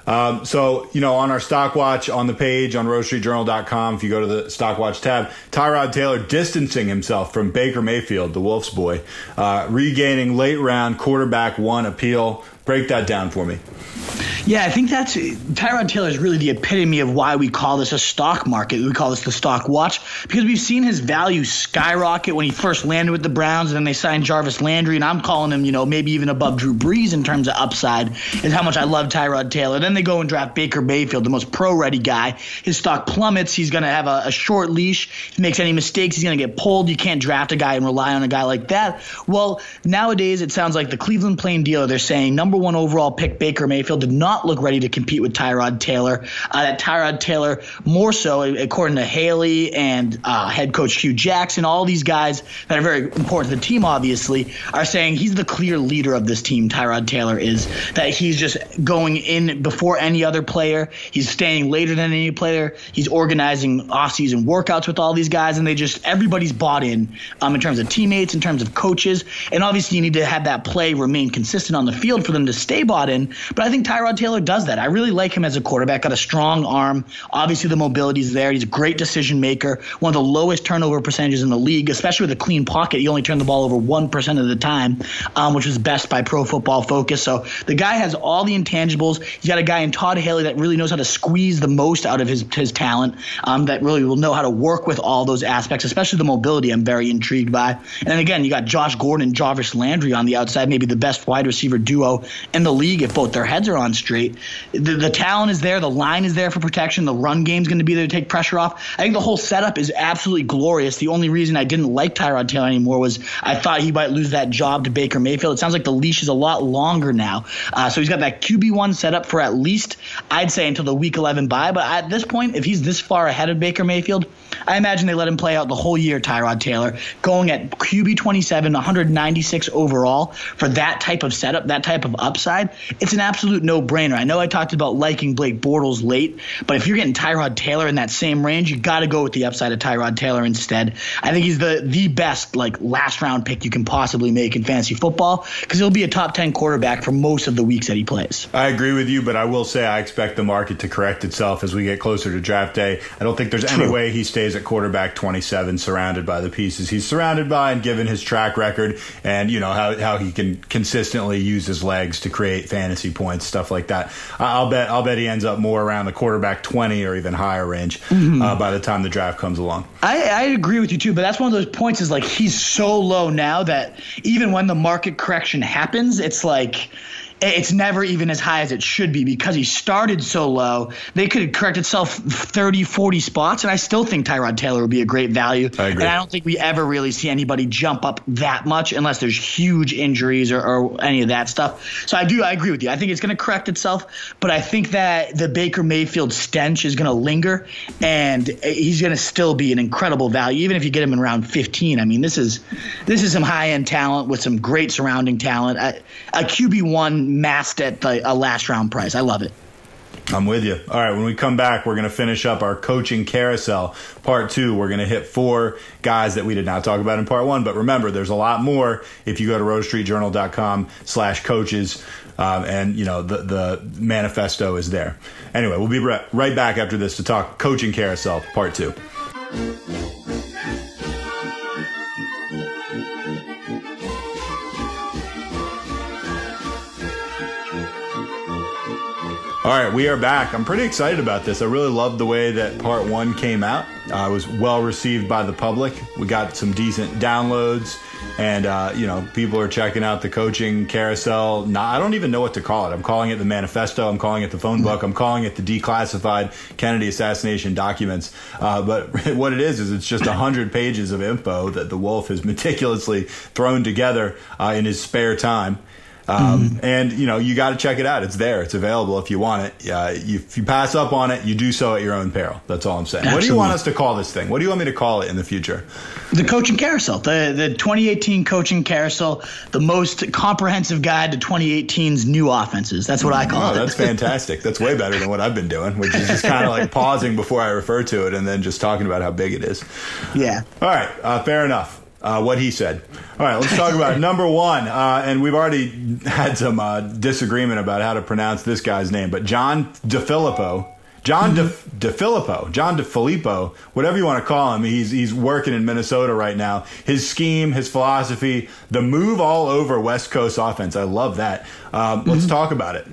Um, so, you know, on our stock watch on the page on rotostreetjournal.com, if you go to the stock watch tab, Tyrod Taylor distancing himself from Baker Mayfield, the Wolf's boy, uh, regaining late round quarterback one appeal. Break that down for me. Yeah, I think that's Tyrod Taylor is really the epitome of why we call this a stock market. We call this the stock watch because we've seen his value skyrocket when he first landed with the Browns, and then they signed Jarvis Landry, and I'm calling him, you know, maybe even above Drew Brees in terms of upside. Is how much I love Tyrod Taylor. Then they go and draft Baker Mayfield, the most pro-ready guy. His stock plummets. He's going to have a, a short leash. If he makes any mistakes, he's going to get pulled. You can't draft a guy and rely on a guy like that. Well, nowadays it sounds like the Cleveland Plain dealer. They're saying number one overall pick Baker Mayfield did not look ready to compete with Tyrod Taylor. Uh, that Tyrod Taylor, more so, according to Haley and uh, head coach Hue Jackson, all these guys that are very important to the team, obviously, are saying he's the clear leader of this team. Tyrod Taylor is that he's just going in before any other player. He's staying later than any player. He's organizing off-season workouts with all these guys, and they just everybody's bought in um, in terms of teammates, in terms of coaches, and obviously you need to have that play remain consistent on the field for them to stay bought in. But I think Tyrod Taylor does that. I really like him as a quarterback. Got a strong arm. Obviously the mobility's there. He's a great decision maker. One of the lowest turnover percentages in the league, especially with a clean pocket. He only turned the ball over one percent of the time, um, which was best by Pro Football Focus. So the guy has all the intangibles. He's got a guy in Todd Haley that really knows how to squeeze the most out of his his talent. Um, that really will know how to work with all those aspects, especially the mobility. I'm very intrigued by. And again, you got Josh Gordon and Jarvis Landry on the outside, maybe the best wide receiver duo in the league if both their heads are on straight. The, the talent is there, the line is there for protection, the run game's going to be there to take pressure off. I think the whole setup is absolutely glorious. The only reason I didn't like Tyrod Taylor anymore was I thought he might lose that job to Baker Mayfield. It sounds like the leash is a lot longer now. Uh, so he's got that QB1 set up for at least, I'd say, until the week 11 bye. But at this point, if he's this far ahead of Baker Mayfield, I imagine they let him play out the whole year, Tyrod Taylor, going at QB 27, 196 overall for that type of setup, that type of upside. It's an absolute no brainer. I know I talked about liking Blake Bortles late, but if you're getting Tyrod Taylor in that same range, you got to go with the upside of Tyrod Taylor instead. I think he's the the best like last round pick you can possibly make in fantasy football because he'll be a top 10 quarterback for most of the weeks that he plays. I agree with you, but I will say I expect the market to correct itself as we get closer to draft day. I don't think there's True. any way he stays at quarterback 27 surrounded by the pieces he's surrounded by and given his track record and you know how, how he can consistently use his legs to create fantasy points stuff like that. I'll bet I'll bet he ends up more around the quarterback 20 or even higher range mm-hmm. uh, by the time the draft comes along. I, I agree with you too, but that's one of those points is like he's so low now that even when the market correction happens, it's like it's never even as high as it should be because he started so low. They could correct itself 30, 40 spots, and I still think Tyrod Taylor would be a great value. I agree. And I don't think we ever really see anybody jump up that much unless there's huge injuries or, or any of that stuff. So I do, I agree with you. I think it's going to correct itself, but I think that the Baker Mayfield stench is going to linger, and he's going to still be an incredible value, even if you get him in round 15. I mean, this is this is some high end talent with some great surrounding talent. A, a QB one masked at the, a last round price. I love it. I'm with you. All right, when we come back, we're going to finish up our coaching carousel. Part two, we're going to hit four guys that we did not talk about in part one. But remember, there's a lot more if you go to rotostreetjournal.com slash coaches. Um, and, you know, the, the manifesto is there. Anyway, we'll be right back after this to talk coaching carousel part two. All right, we are back. I'm pretty excited about this. I really loved the way that part one came out. Uh, it was well received by the public. We got some decent downloads, and uh, you know, people are checking out the coaching carousel. Not, I don't even know what to call it. I'm calling it the manifesto. I'm calling it the phone book. I'm calling it the declassified Kennedy assassination documents. Uh, but what it is is it's just hundred pages of info that the Wolf has meticulously thrown together uh, in his spare time. Um, mm-hmm. And you know you got to check it out. It's there. It's available if you want it. Uh, you, if you pass up on it, you do so at your own peril. That's all I'm saying. Absolutely. What do you want us to call this thing? What do you want me to call it in the future? The coaching carousel, the the 2018 coaching carousel, the most comprehensive guide to 2018's new offenses. That's what I call oh, it. That's fantastic. that's way better than what I've been doing, which is just kind of like pausing before I refer to it and then just talking about how big it is. Yeah. All right. Uh, fair enough uh, what he said. All right, let's talk about number one. Uh, and we've already had some uh, disagreement about how to pronounce this guy's name, but John DeFilippo. John De, DeFilippo, John DeFilippo, whatever you want to call him, he's he's working in Minnesota right now. His scheme, his philosophy, the move all over West Coast offense. I love that. Um, let's mm-hmm. talk about it.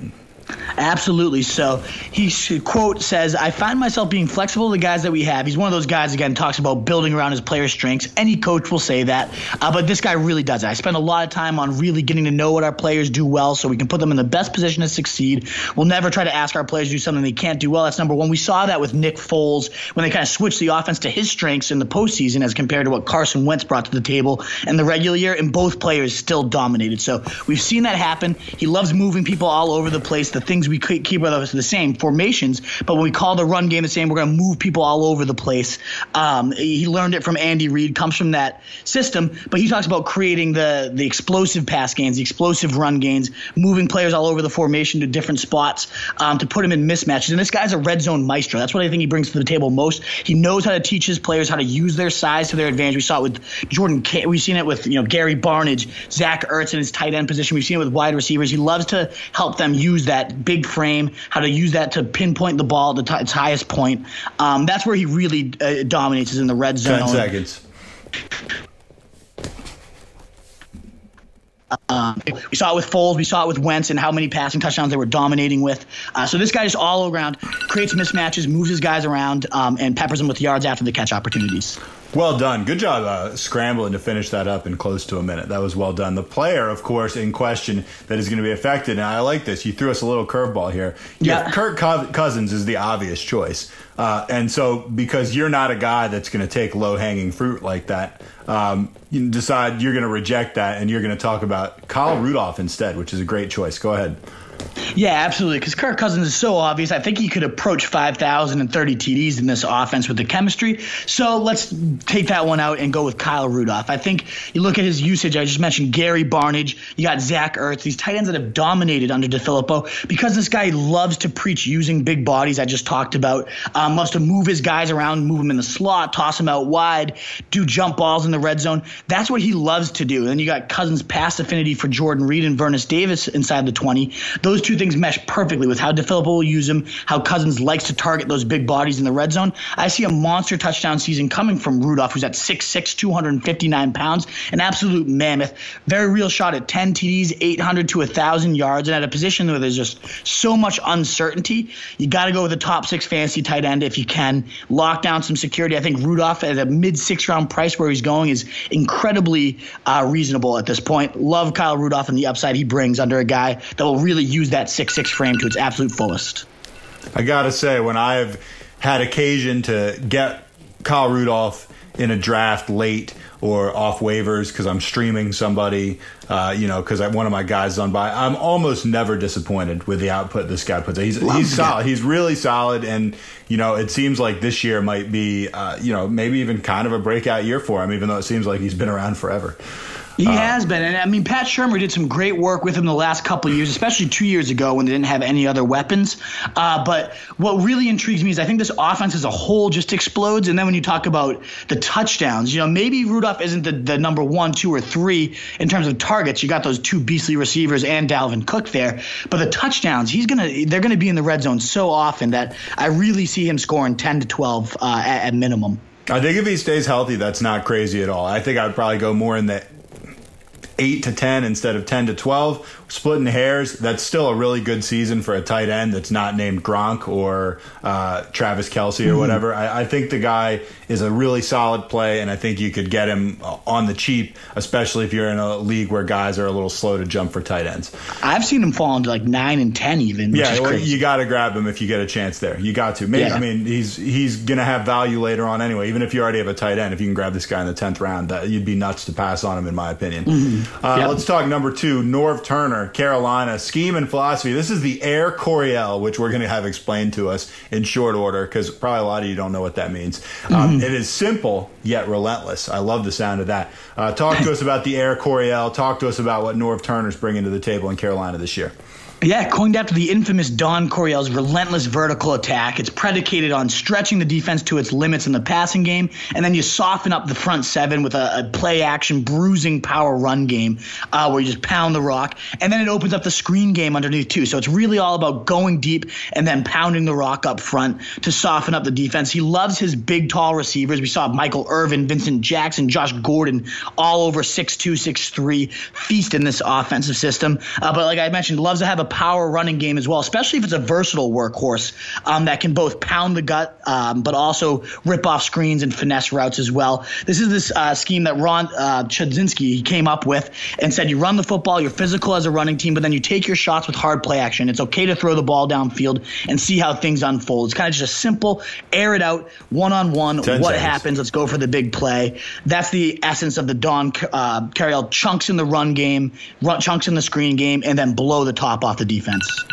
Absolutely. So he quote says, "I find myself being flexible to the guys that we have." He's one of those guys again talks about building around his player strengths. Any coach will say that, uh, but this guy really does it. I spend a lot of time on really getting to know what our players do well, so we can put them in the best position to succeed. We'll never try to ask our players to do something they can't do well. That's number one. We saw that with Nick Foles when they kind of switched the offense to his strengths in the postseason as compared to what Carson Wentz brought to the table in the regular year, and both players still dominated. So we've seen that happen. He loves moving people all over the place. The things we keep with us the same formations, but when we call the run game the same, we're going to move people all over the place. Um, he learned it from Andy Reid, comes from that system, but he talks about creating the the explosive pass gains, the explosive run gains, moving players all over the formation to different spots um, to put him in mismatches. And this guy's a red zone maestro. That's what I think he brings to the table most. He knows how to teach his players how to use their size to their advantage. We saw it with Jordan. K- We've seen it with you know Gary Barnidge, Zach Ertz in his tight end position. We've seen it with wide receivers. He loves to help them use that big frame, how to use that to pinpoint the ball at t- its highest point. Um, that's where he really uh, dominates is in the red zone. Ten seconds. Um, we saw it with Foles, we saw it with Wentz, and how many passing touchdowns they were dominating with. Uh, so this guy just all around creates mismatches, moves his guys around, um, and peppers them with yards after the catch opportunities. Well done. Good job uh, scrambling to finish that up in close to a minute. That was well done. The player, of course, in question that is going to be affected, and I like this. You threw us a little curveball here. Yeah. Kirk Cousins is the obvious choice. Uh, and so, because you're not a guy that's going to take low hanging fruit like that, um, you decide you're going to reject that and you're going to talk about Kyle Rudolph instead, which is a great choice. Go ahead. Yeah, absolutely. Because Kirk Cousins is so obvious. I think he could approach 5,030 TDs in this offense with the chemistry. So let's take that one out and go with Kyle Rudolph. I think you look at his usage. I just mentioned Gary Barnidge. You got Zach Ertz. These tight ends that have dominated under DeFilippo because this guy loves to preach using big bodies. I just talked about. Um, loves to move his guys around, move them in the slot, toss them out wide, do jump balls in the red zone. That's what he loves to do. And then you got Cousins' pass affinity for Jordan Reed and Vernon Davis inside the 20. Those two things mesh perfectly with how DeFilippo will use him, how Cousins likes to target those big bodies in the red zone. I see a monster touchdown season coming from Rudolph, who's at 6'6, 259 pounds, an absolute mammoth. Very real shot at 10 TDs, 800 to 1,000 yards, and at a position where there's just so much uncertainty, you got to go with the top six fantasy tight end if you can. Lock down some security. I think Rudolph at a mid six round price where he's going is incredibly uh, reasonable at this point. Love Kyle Rudolph and the upside he brings under a guy that will really use that six six frame to its absolute fullest. I gotta say, when I've had occasion to get Kyle Rudolph in a draft late or off waivers because I'm streaming somebody, uh, you know, because one of my guys is on by. I'm almost never disappointed with the output this guy puts. He's he's solid. He's really solid, and you know, it seems like this year might be, uh, you know, maybe even kind of a breakout year for him, even though it seems like he's been around forever. He uh, has been, and I mean, Pat Shurmur did some great work with him the last couple years, especially two years ago when they didn't have any other weapons. Uh, but what really intrigues me is I think this offense as a whole just explodes. And then when you talk about the touchdowns, you know, maybe Rudolph isn't the, the number one, two, or three in terms of targets. You got those two beastly receivers and Dalvin Cook there, but the touchdowns, he's gonna, they're gonna be in the red zone so often that I really see him scoring ten to twelve uh, at, at minimum. I think if he stays healthy, that's not crazy at all. I think I'd probably go more in the 8 to 10 instead of 10 to 12 splitting hairs, that's still a really good season for a tight end that's not named Gronk or uh, Travis Kelce or mm-hmm. whatever. I, I, think the guy is a really solid play, and I think you could get him on the cheap, especially if you're in a league where guys are a little slow to jump for tight ends. I've seen him fall into like nine and ten even. yeah, well, you got to grab him if you get a chance there. You got to. Maybe yeah. I mean he's he's gonna have value later on anyway. Even if you already have a tight end, if you can grab this guy in the tenth round, that you'd be nuts to pass on him in my opinion. Mm-hmm. Uh, yep. Let's talk number two, Norv Turner. Carolina, scheme and philosophy. This is the Air Coryell, which we're going to have explained to us in short order because probably a lot of you don't know what that means. Um, mm-hmm. Um, it is simple yet relentless. I love the sound of that. Uh, talk to us about the Air Coryell. Talk to us about what Norv Turner's bringing to the table in Carolina this year. Yeah, coined after the infamous Don Coryell's relentless vertical attack. It's predicated on stretching the defense to its limits in the passing game, and then you soften up the front seven with a, a play action, bruising power run game uh, where you just pound the rock, and then it opens up the screen game underneath too. So it's really all about going deep and then pounding the rock up front to soften up the defense. He loves his big, tall receivers. We saw Michael Irvin, Vincent Jackson, Josh Gordon, all over 6'2", 6'3", feast in this offensive system. Uh, but like I mentioned, loves to have a power running game as well, especially if it's a versatile workhorse um, that can both pound the gut um, but also rip off screens and finesse routes as well. This is this uh, scheme that Ron uh, Chudzinski came up with and said you run the football, you're physical as a running team, but then you take your shots with hard play action. It's okay to throw the ball downfield and see how things unfold. It's kind of just a simple air it out, one on one. What happens? Let's go for the big play. That's the essence of the Don uh, Coryell chunks in the run game, run, chunks in the screen game, and then blow the top off the defense.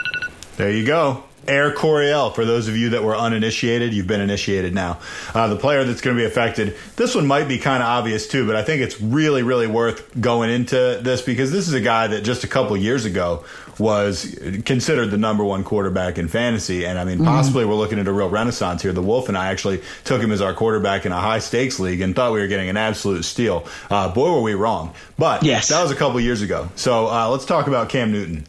There you go. Air Coryell, for those of you that were uninitiated, you've been initiated now. Uh, the player that's going to be affected, this one might be kind of obvious too, but I think it's really, really worth going into this because this is a guy that just a couple years ago was considered the number one quarterback in fantasy. And I mean, mm-hmm. possibly mm-hmm. we're looking at a real renaissance here. The Wolf and I actually took him as our quarterback in a high stakes league and thought we were getting an absolute steal. Uh, boy, were we wrong. But yes. that was a couple years ago. So uh, let's talk about Cam Newton.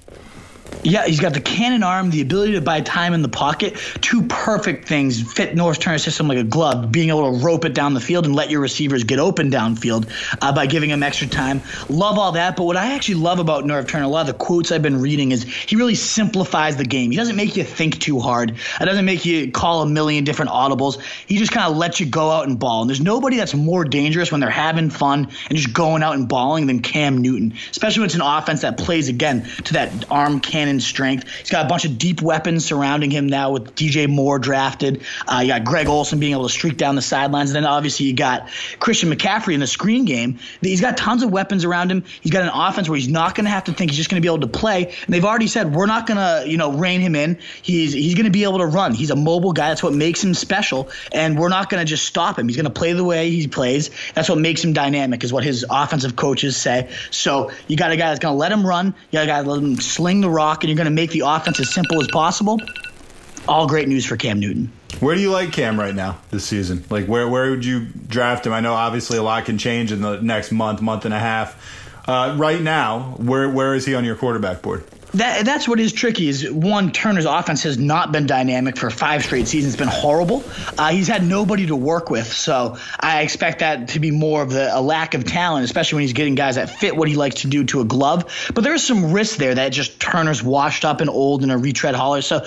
Yeah, he's got the cannon arm, the ability to buy time in the pocket. Two perfect things fit Norv Turner's system like a glove. Being able to rope it down the field and let your receivers get open downfield uh, by giving them extra time. Love all that. But what I actually love about Norv Turner, a lot of the quotes I've been reading, is he really simplifies the game. He doesn't make you think too hard. It doesn't make you call a million different audibles. He just kind of lets you go out and ball. And there's nobody that's more dangerous when they're having fun and just going out and balling than Cam Newton, especially when it's an offense that plays again to that arm cannon strength. He's got a bunch of deep weapons surrounding him now with DJ Moore drafted. Uh, you got Greg Olsen being able to streak down the sidelines. And then obviously you got Christian McCaffrey in the screen game. He's got tons of weapons around him. He's got an offense where he's not going to have to think. He's just going to be able to play. And they've already said we're not going to, you know, rein him in. He's he's going to be able to run. He's a mobile guy. That's what makes him special. And we're not going to just stop him. He's going to play the way he plays. That's what makes him dynamic, is what his offensive coaches say. So you got a guy that's going to let him run. You got a guy let him sling the rock, and you're going to make the offense as simple as possible. All great news for Cam Newton. Where do you like Cam right now this season? Like where where would you draft him? I know obviously a lot can change in the next month, month and a half. Uh, right now, where where is he on your quarterback board? That, that's what is tricky is one Turner's offense has not been dynamic for five straight seasons. It's been horrible. Uh, he's had nobody to work with, so I expect that to be more of the, a lack of talent, especially when he's getting guys that fit what he likes to do to a glove. But there's some risk there that just Turner's washed up and old and a retread hauler. So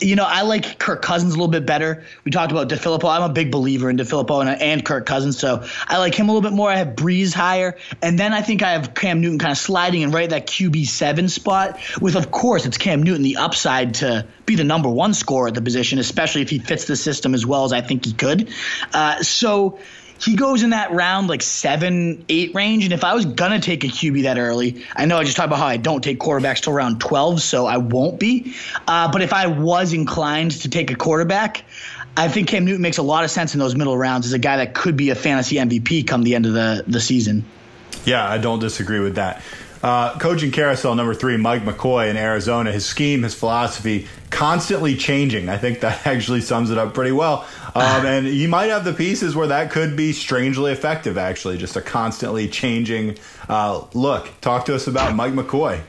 you know, I like Kirk Cousins a little bit better. We talked about DeFilippo. I'm a big believer in DeFilippo and, and Kirk Cousins, so I like him a little bit more. I have Brees higher, and then I think I have Cam Newton kind of sliding in right at that QB seven spot. With of course it's Cam Newton the upside to be the number one scorer at the position, especially if he fits the system as well as I think he could. Uh, so he goes in that round like seven, eight range. And if I was gonna take a QB that early, I know I just talked about how I don't take quarterbacks till round twelve, so I won't be. Uh, but if I was inclined to take a quarterback, I think Cam Newton makes a lot of sense in those middle rounds as a guy that could be a fantasy MVP come the end of the the season. Yeah, I don't disagree with that. Uh, coaching carousel number three, Mike McCoy in Arizona. His scheme, his philosophy, constantly changing. I think that actually sums it up pretty well. Um, and he might have the pieces where that could be strangely effective. Actually, just a constantly changing uh, look. Talk to us about Mike McCoy.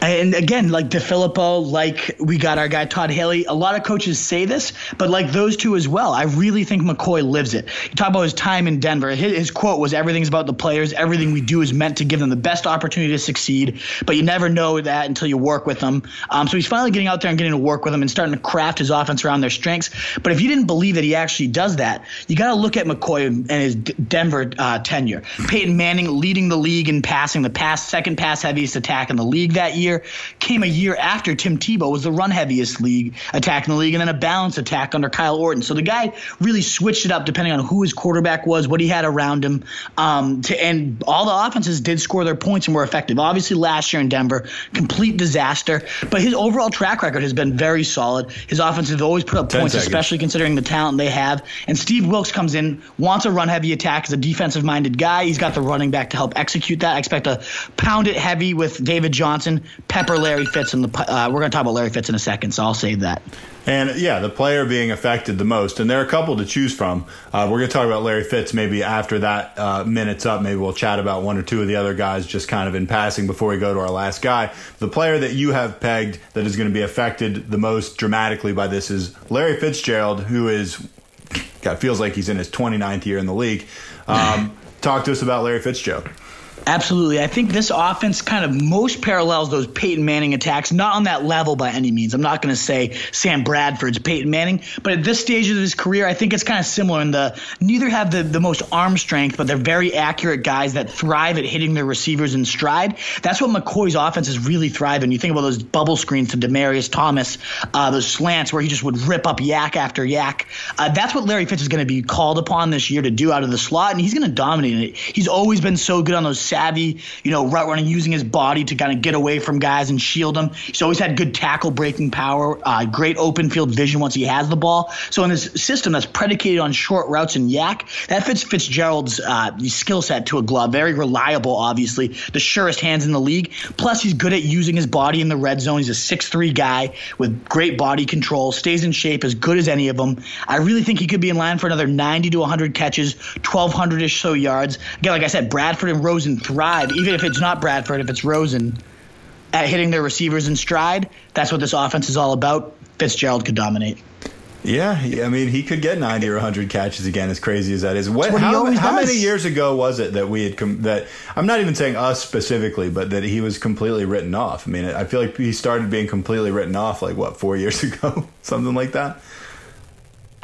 And again, like DeFilippo, like we got our guy Todd Haley. A lot of coaches say this, but like those two as well. I really think McCoy lives it. You talk about his time in Denver. His, his, quote was, "Everything's about the players. Everything we do is meant to give them the best opportunity to succeed. But you never know that until you work with them." Um, so he's finally getting out there and getting to work with them and starting to craft his offense around their strengths. But if you didn't believe that he actually does that, you got to look at McCoy and his D- Denver uh, tenure. Peyton Manning leading the league in passing, the pass second pass heaviest attack in the league that year year came a year after Tim Tebow was the run heaviest league attack in the league, and then a balance attack under Kyle Orton. So the guy really switched it up depending on who his quarterback was, what he had around him. Um, to, and all the offenses did score their points and were effective. Obviously, last year in Denver, complete disaster, but his overall track record has been very solid. His offenses have always put up points, seconds. especially considering the talent they have. And Steve Wilks comes in, wants a run heavy attack, is a defensive minded guy. He's got the running back to help execute that. I expect to pound it heavy with David Johnson, pepper Larry Fitz in the. Uh, we're going to talk about Larry Fitz in a second, so I'll save that. And yeah, the player being affected the most, and there are a couple to choose from. Uh, we're going to talk about Larry Fitz maybe after that uh, minute's up. Maybe we'll chat about one or two of the other guys just kind of in passing before we go to our last guy. The player that you have pegged that is going to be affected the most dramatically by this is Larry Fitzgerald, who is God feels like he's in his 29th year in the league. Um, talk to us about Larry Fitzgerald. Absolutely. I think this offense kind of most parallels those Peyton Manning attacks, not on that level by any means. I'm not going to say Sam Bradford's Peyton Manning, but at this stage of his career, I think it's kind of similar in the neither have the, the most arm strength, but they're very accurate guys that thrive at hitting their receivers in stride. That's what McCoy's offense is really thriving. You think about those bubble screens to Demaryius Thomas, uh, those slants where he just would rip up YAC after YAC. Uh, that's what Larry Fitz is going to be called upon this year to do out of the slot, and he's going to dominate it. He's always been so good on those savvy, you know, route running, using his body to kind of get away from guys and shield them. He's always had good tackle breaking power, uh, great open field vision once he has the ball. So in this system that's predicated on short routes and YAC, that fits Fitzgerald's uh, skill set to a glove. Very reliable, obviously, the surest hands in the league. Plus, he's good at using his body in the red zone. He's a six-three guy with great body control, stays in shape as good as any of them. I really think he could be in line for another 90 to 100 catches, 1,200 ish so yards. Again, like I said, Bradford and Rosen thrive, even if it's not Bradford, if it's Rosen, at hitting their receivers in stride. That's what this offense is all about. Fitzgerald could dominate. Yeah, I mean, he could get 90 or 100 catches again, as crazy as that is. What, what how, how many years ago was it that we had com- that? I'm not even saying us specifically, but that he was completely written off. I mean, I feel like he started being completely written off like what four years ago, something like that.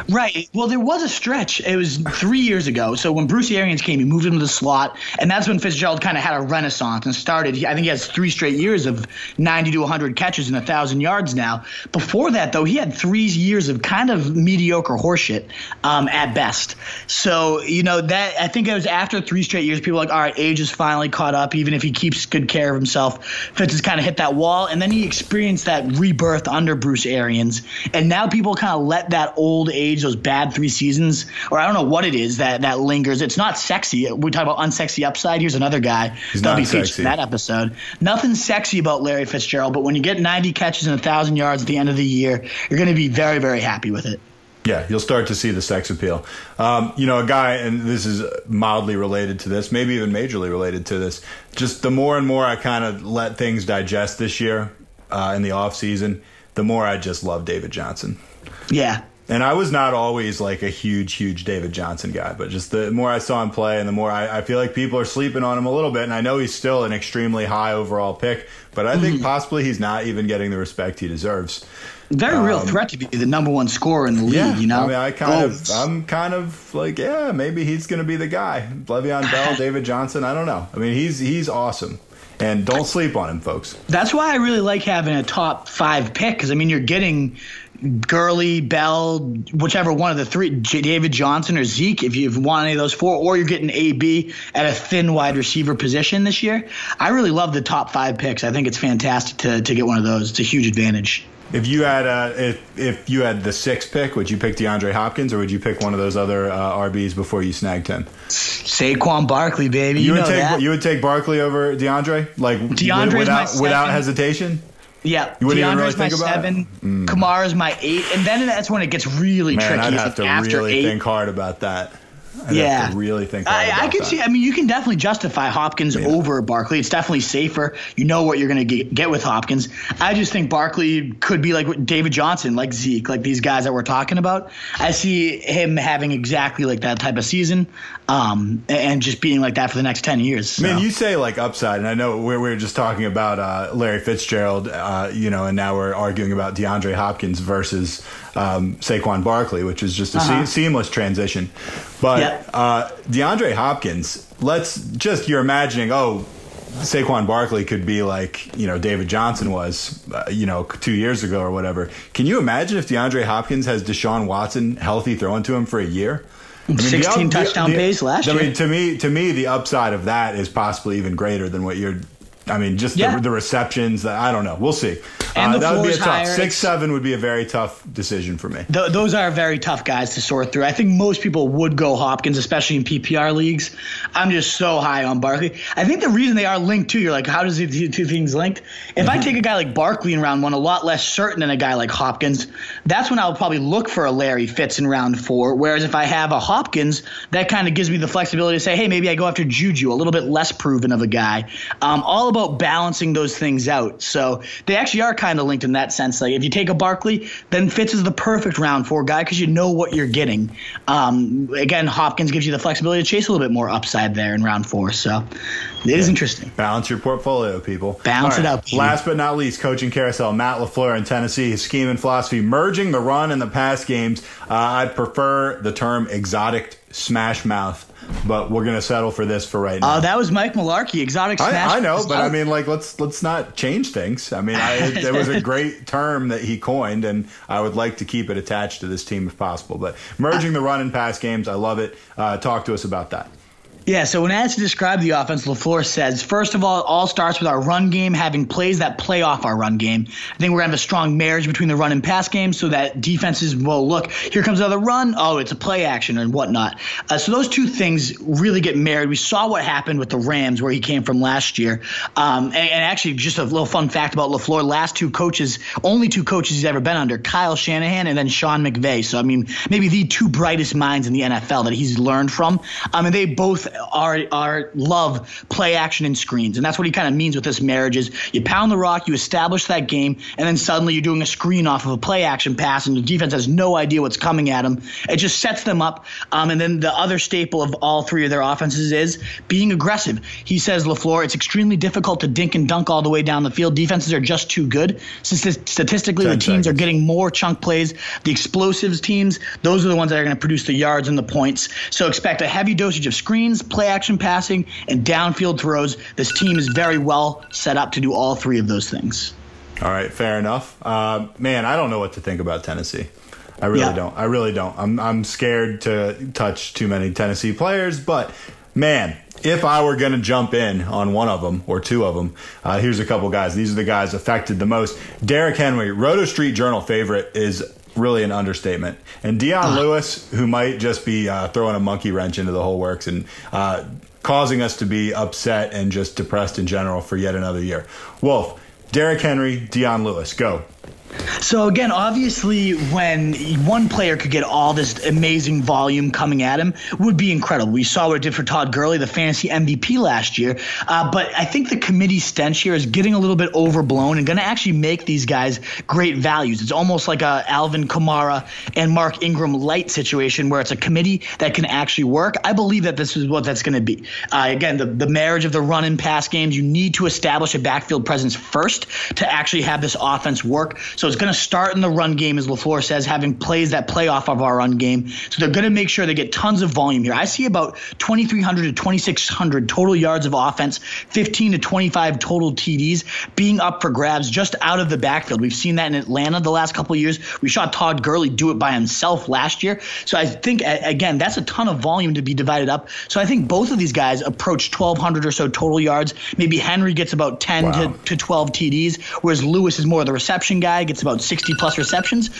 Right. Well, there was a stretch. It was three years ago. So when Bruce Arians came, he moved him to the slot, and that's when Fitzgerald kind of had a renaissance and started. I think he has three straight years of 90 to 100 catches and 1,000 yards now. Before that, though, he had three years of kind of mediocre horseshit um, at best. So, you know, that I think it was after three straight years, people were like, all right, age is finally caught up. Even if he keeps good care of himself, Fitz has kind of hit that wall. And then he experienced that rebirth under Bruce Arians. And now people kind of let that old age age, those bad three seasons, or I don't know what it is that that lingers. It's not sexy. We talk about unsexy upside. Here's another guy He's that'll be featured in that episode. Nothing sexy about Larry Fitzgerald, but when you get 90 catches and 1,000 yards at the end of the year, you're going to be very, very happy with it. Yeah, you'll start to see the sex appeal. Um, you know, a guy, and this is mildly related to this, maybe even majorly related to this. Just the more and more I kind of let things digest this year uh, in the off season, the more I just love David Johnson. Yeah. And I was not always like a huge, huge David Johnson guy, but just the more I saw him play and the more I, I feel like people are sleeping on him a little bit. And I know he's still an extremely high overall pick, but I think possibly he's not even getting the respect he deserves. Very real threat to be the number one scorer in the league, you know? Um, I mean, I kind of, I'm kind of like, yeah, maybe he's going to be the guy. Le'Veon Bell, David Johnson. I don't know. I mean, he's he's awesome, and don't sleep on him, folks. That's why I really like having a top five pick because I mean you're getting Gurley, Bell, whichever one of the three, J- David Johnson or Zeke, if you want any of those four, or you're getting AB at a thin wide receiver position this year. I really love the top five picks. I think it's fantastic to to get one of those. It's a huge advantage. If you had uh, if if you had the sixth pick, would you pick DeAndre Hopkins or would you pick one of those other uh, RBs before you snagged him? Saquon Barkley, baby, you, You, would take that. you would take Barkley over DeAndre, like DeAndre's my without without hesitation. Yeah, You wouldn't DeAndre's really my think about it? seven, hmm. Kamara's my eight, and then that's when it gets really Man, tricky. I'd have to after really eight, think hard about that. I'd yeah, really think I, I could that. see. I mean, you can definitely justify Hopkins over Barkley. It's definitely safer. You know what you're going to get, with Hopkins. I just think Barkley could be like David Johnson, like Zeke, like these guys that we're talking about. I see him having exactly like that type of season, um, and just being like that for the next ten years. Man, so. you say like upside, and I know we're, we're just talking about uh, Larry Fitzgerald, uh, you know, and now we're arguing about DeAndre Hopkins versus um, Saquon Barkley, which is just a Uh-huh. seamless transition. But Yep. uh, DeAndre Hopkins, let's just you're imagining, oh, Saquon Barkley could be like you know David Johnson was, uh, you know, two years ago or whatever. Can you imagine if DeAndre Hopkins has Deshaun Watson healthy throwing to him for a year? I mean, the 16 up- touchdown pace last I year. I mean, to me, to me, the upside of that is possibly even greater than what you're. I mean, just Yeah. the, the receptions. I don't know. We'll see. And Uh, the that would be a tough higher. six seven would be a very tough decision for me. Th- those are very tough guys to sort through. I think most people would go Hopkins, especially in PPR leagues. I'm just so high on Barkley. I think the reason they are linked too, you're like, how does the two things linked? If I take a guy like Barkley in round one, a lot less certain than a guy like Hopkins, that's when I'll probably look for a Larry Fitz in round four. Whereas if I have a Hopkins, that kind of gives me the flexibility to say, hey, maybe I go after Juju, a little bit less proven of a guy. Um, all about balancing those things out. So they actually are kind of linked in that sense. Like if you take a Barkley, then Fitz is the perfect round four guy because you know what you're getting. Um, again, Hopkins gives you the flexibility to chase a little bit more upside there in round four. So it is interesting. Balance your portfolio, people. Balance All it out, people. Last but not least, coaching carousel. Matt LaFleur in Tennessee. His scheme and philosophy merging the run and the pass games. Uh, I'd prefer the term exotic smash mouth, but we're gonna settle for this for right now. Uh, that was Mike Mularkey, exotic smash. I, I know, but I mean, like, let's let's not change things. I mean, I, it, was a great term that he coined, and I would like to keep it attached to this team if possible. But merging the run and pass games, I love it. Uh, talk to us about that. Yeah, so when asked to describe the offense, LaFleur says, first of all, it all starts with our run game having plays that play off our run game. I think we're going to have a strong marriage between the run and pass game so that defenses will look, here comes another run. Oh, it's a play action and whatnot. Uh, so those two things really get married. We saw what happened with the Rams where he came from last year. Um, and, and actually, just a little fun fact about LaFleur last two coaches, only two coaches he's ever been under Kyle Shanahan and then Sean McVay. So, I mean, maybe the two brightest minds in the NFL that he's learned from. Um, and they both are are love play action and screens, and that's what he kind of means with this marriage. Is you pound the rock, you establish that game, and then suddenly you're doing a screen off of a play action pass, and the defense has no idea what's coming at them. It just sets them up. Um, and then the other staple of all three of their offenses is being aggressive. He says LaFleur, it's extremely difficult to dink and dunk all the way down the field. Defenses are just too good. Statistically, the teams seconds. are getting more chunk plays. The explosives teams, those are the ones that are going to produce the yards and the points. So expect a heavy dosage of screens, play action passing, and downfield throws. This team is very well set up to do all three of those things. All right, fair enough. Uh, man, I don't know what to think about Tennessee. I really yeah. don't. I really don't. I'm I'm scared to touch too many Tennessee players, but man, if I were going to jump in on one of them or two of them, uh, here's a couple guys. These are the guys affected the most. Derrick Henry, Roto Street Journal favorite, is really an understatement. And Dion uh. Lewis, who might just be uh, throwing a monkey wrench into the whole works and uh, causing us to be upset and just depressed in general for yet another year. Wolf, Derrick Henry, Dion Lewis, go. So again, obviously, when one player could get all this amazing volume coming at him, would be incredible. We saw what it did for Todd Gurley, the fantasy MVP last year. Uh, but I think the committee stench here is getting a little bit overblown and going to actually make these guys great values. It's almost like a Alvin Kamara and Mark Ingram light situation where it's a committee that can actually work. I believe that this is what that's going to be. Uh, again, the, the marriage of the run and pass games. You need to establish a backfield presence first to actually have this offense work. So it's going to start in the run game, as LaFleur says, having plays that play off of our run game. So they're going to make sure they get tons of volume here. I see about 2,300 to 2,600 total yards of offense, 15 to 25 total TDs being up for grabs just out of the backfield. We've seen that in Atlanta the last couple of years. We saw Todd Gurley do it by himself last year. So I think, again, that's a ton of volume to be divided up. So I think both of these guys approach 1,200 or so total yards. Maybe Henry gets about 10 wow. to, to 12 TDs, whereas Lewis is more of the reception guy, gets about 60 plus receptions.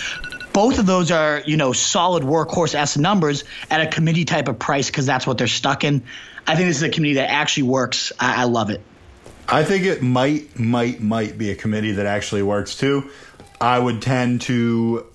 Both of those are, you know, solid workhorse S numbers at a committee type of price because that's what they're stuck in. I think this is a committee that actually works. I, I love it. I think it might, might, might be a committee that actually works too. I would tend to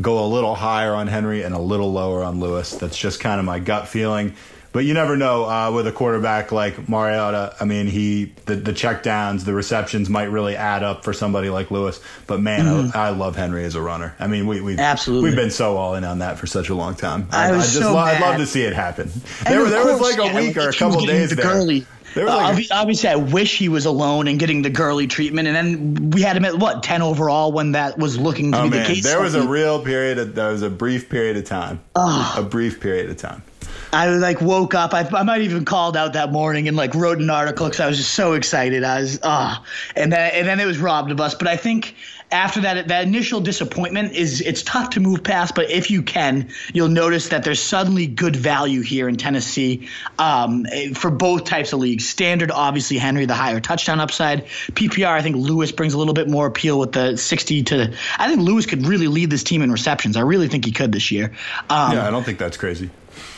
go a little higher on Henry and a little lower on Lewis. That's just kind of my gut feeling. But you never know uh, with a quarterback like Mariota. I mean, he the, the check downs, the receptions might really add up for somebody like Lewis. But man, mm-hmm. I, I, love Henry as a runner. I mean, we we absolutely we've been so all in on that for such a long time. I, I, I just so lo- I'd love to see it happen. There, there was like a week or a couple days the there. There like uh, obviously, I wish he was alone and getting the Gurley treatment, and then we had him at what ten overall when that was looking to oh, be man. the case. There was a real period. Of, there was a brief period of time. A brief period of time. I like woke up. I, I might even called out that morning and like wrote an article because I was just so excited. I was ah, uh, and then and then it was robbed of us. But I think after that that initial disappointment is it's tough to move past. But if you can, you'll notice that there's suddenly good value here in Tennessee um, for both types of leagues. Standard, obviously Henry, the higher touchdown upside. PPR, I think Lewis brings a little bit more appeal with the 60 to. I think Lewis could really lead this team in receptions. I really think he could this year. Um, yeah, I don't think that's crazy.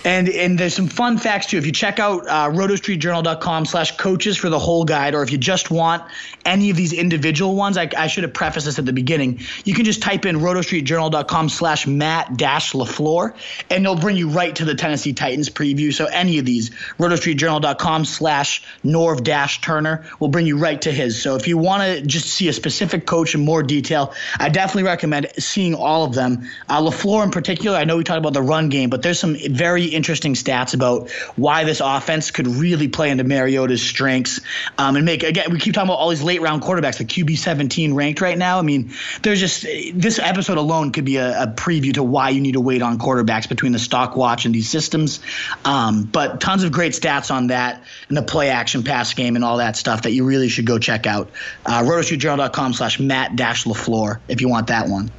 And and there's some fun facts too. If you check out uh, rotostreetjournal.com slash coaches for the whole guide, or if you just want any of these individual ones, I, I should have prefaced this at the beginning. You can just type in rotostreetjournal.com slash Matt dash LaFleur, and it'll bring you right to the Tennessee Titans preview. So any of these, rotostreetjournal.com slash Norv dash Turner will bring you right to his. So if you want to just see a specific coach in more detail, I definitely recommend seeing all of them. Uh, LaFleur in particular, I know we talked about the run game, but there's some very interesting stats about why this offense could really play into Mariota's strengths um, and make again. We keep talking about all these late round quarterbacks, the QB 17 ranked right now. I mean, there's just this episode alone could be a, a preview to why you need to wait on quarterbacks between the stock watch and these systems. Um, but tons of great stats on that and the play action pass game and all that stuff that you really should go check out. Uh, rotostreetjournal.com slash Matt dash LaFleur if you want that one.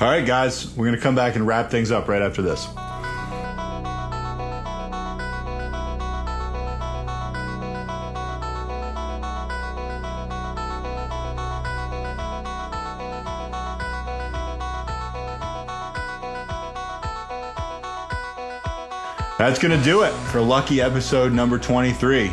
All right, guys, we're going to come back and wrap things up right after this. That's going to do it for lucky episode number 23.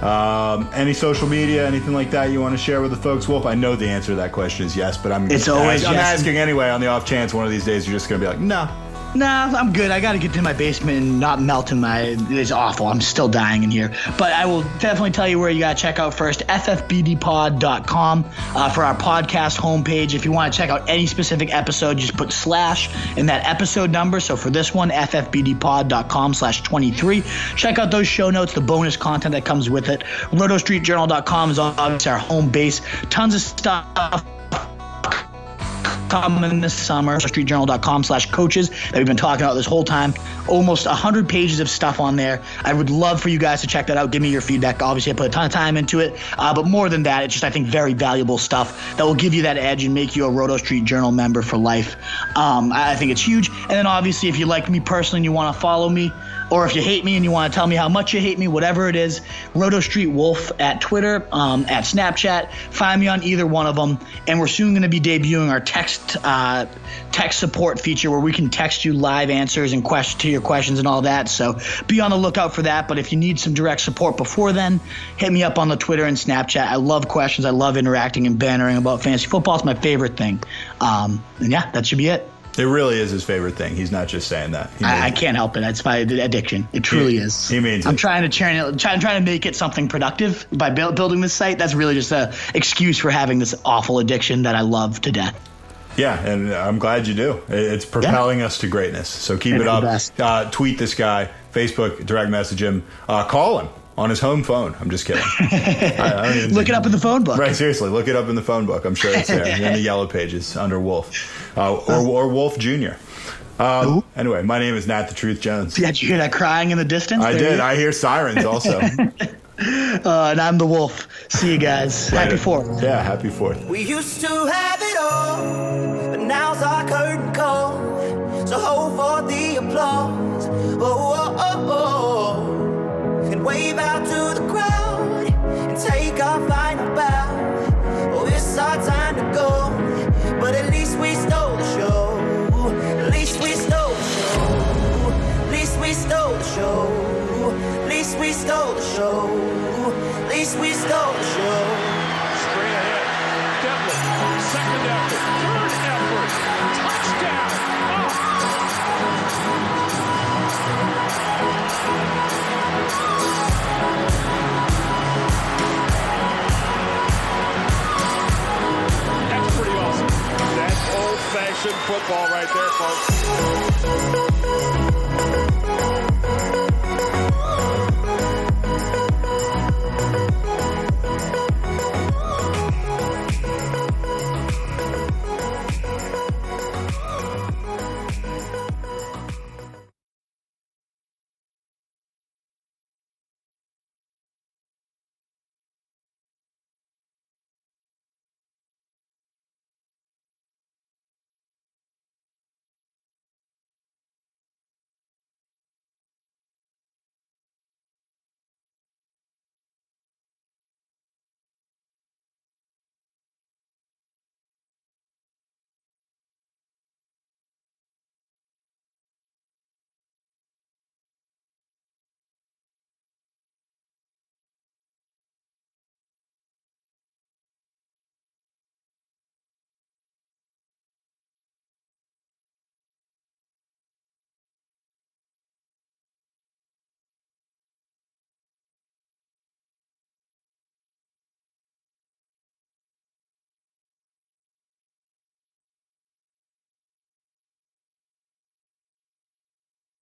Um, any social media, anything like that you want to share with the folks, Wolf? I know the answer to that question is yes, but I'm, it's always I'm yes. asking anyway on the off chance one of these days you're just going to be like, no. Nah, I'm good. I got to get to my basement and not melt in my. It's awful. I'm still dying in here. But I will definitely tell you where you got to check out first ffbdpod.com uh, for our podcast homepage. If you want to check out any specific episode, just put slash in that episode number. So for this one, ffbdpod.com slash 23. Check out those show notes, the bonus content that comes with it. RotoStreetJournal.com is obviously our home base. Tons of stuff coming this summer. StreetJournal.com slash coaches that we've been talking about this whole time. Almost 100 pages of stuff on there. I would love for you guys to check that out. Give me your feedback. Obviously, I put a ton of time into it. Uh, but more than that, it's just, I think, very valuable stuff that will give you that edge and make you a Roto Street Journal member for life. Um, I think it's huge. And then, obviously, if you like me personally and you want to follow me, or if you hate me and you want to tell me how much you hate me, whatever it is, Roto Street Wolf at Twitter, um, at Snapchat. Find me on either one of them. And we're soon going to be debuting our text uh, text support feature where we can text you live answers and questions to your questions and all that. So be on the lookout for that. But if you need some direct support before then, hit me up on the Twitter and Snapchat. I love questions. I love interacting and bantering about fantasy football. It's my favorite thing. Um, and yeah, that should be it. It really is his favorite thing. He's not just saying that. I, I can't help it. It's my addiction. It truly He- is. he means I'm it. trying to turn it, trying, trying to make it something productive by build, building this site. That's really just a excuse for having this awful addiction that I love to death. Yeah, and I'm glad you do. It's propelling us to greatness. So keep It's it up. Uh, tweet this guy, Facebook, direct message him, uh, call him on his home phone. I'm just kidding. I, I don't Look it up in the phone book. Right, seriously, look it up in the phone book. I'm sure it's there in the yellow pages under Wolf, uh, or, or Wolf Jr. Uh, anyway, my name is Nat the Truth Jones. Did you hear that crying in the distance? I There did. I hear sirens also. uh, and I'm the wolf. See you guys. Happy Fourth. Yeah, happy Fourth. We used to have it all, but now's our curtain call. So hold for the applause. Oh, oh, oh, oh. Wave out to football right there, folks.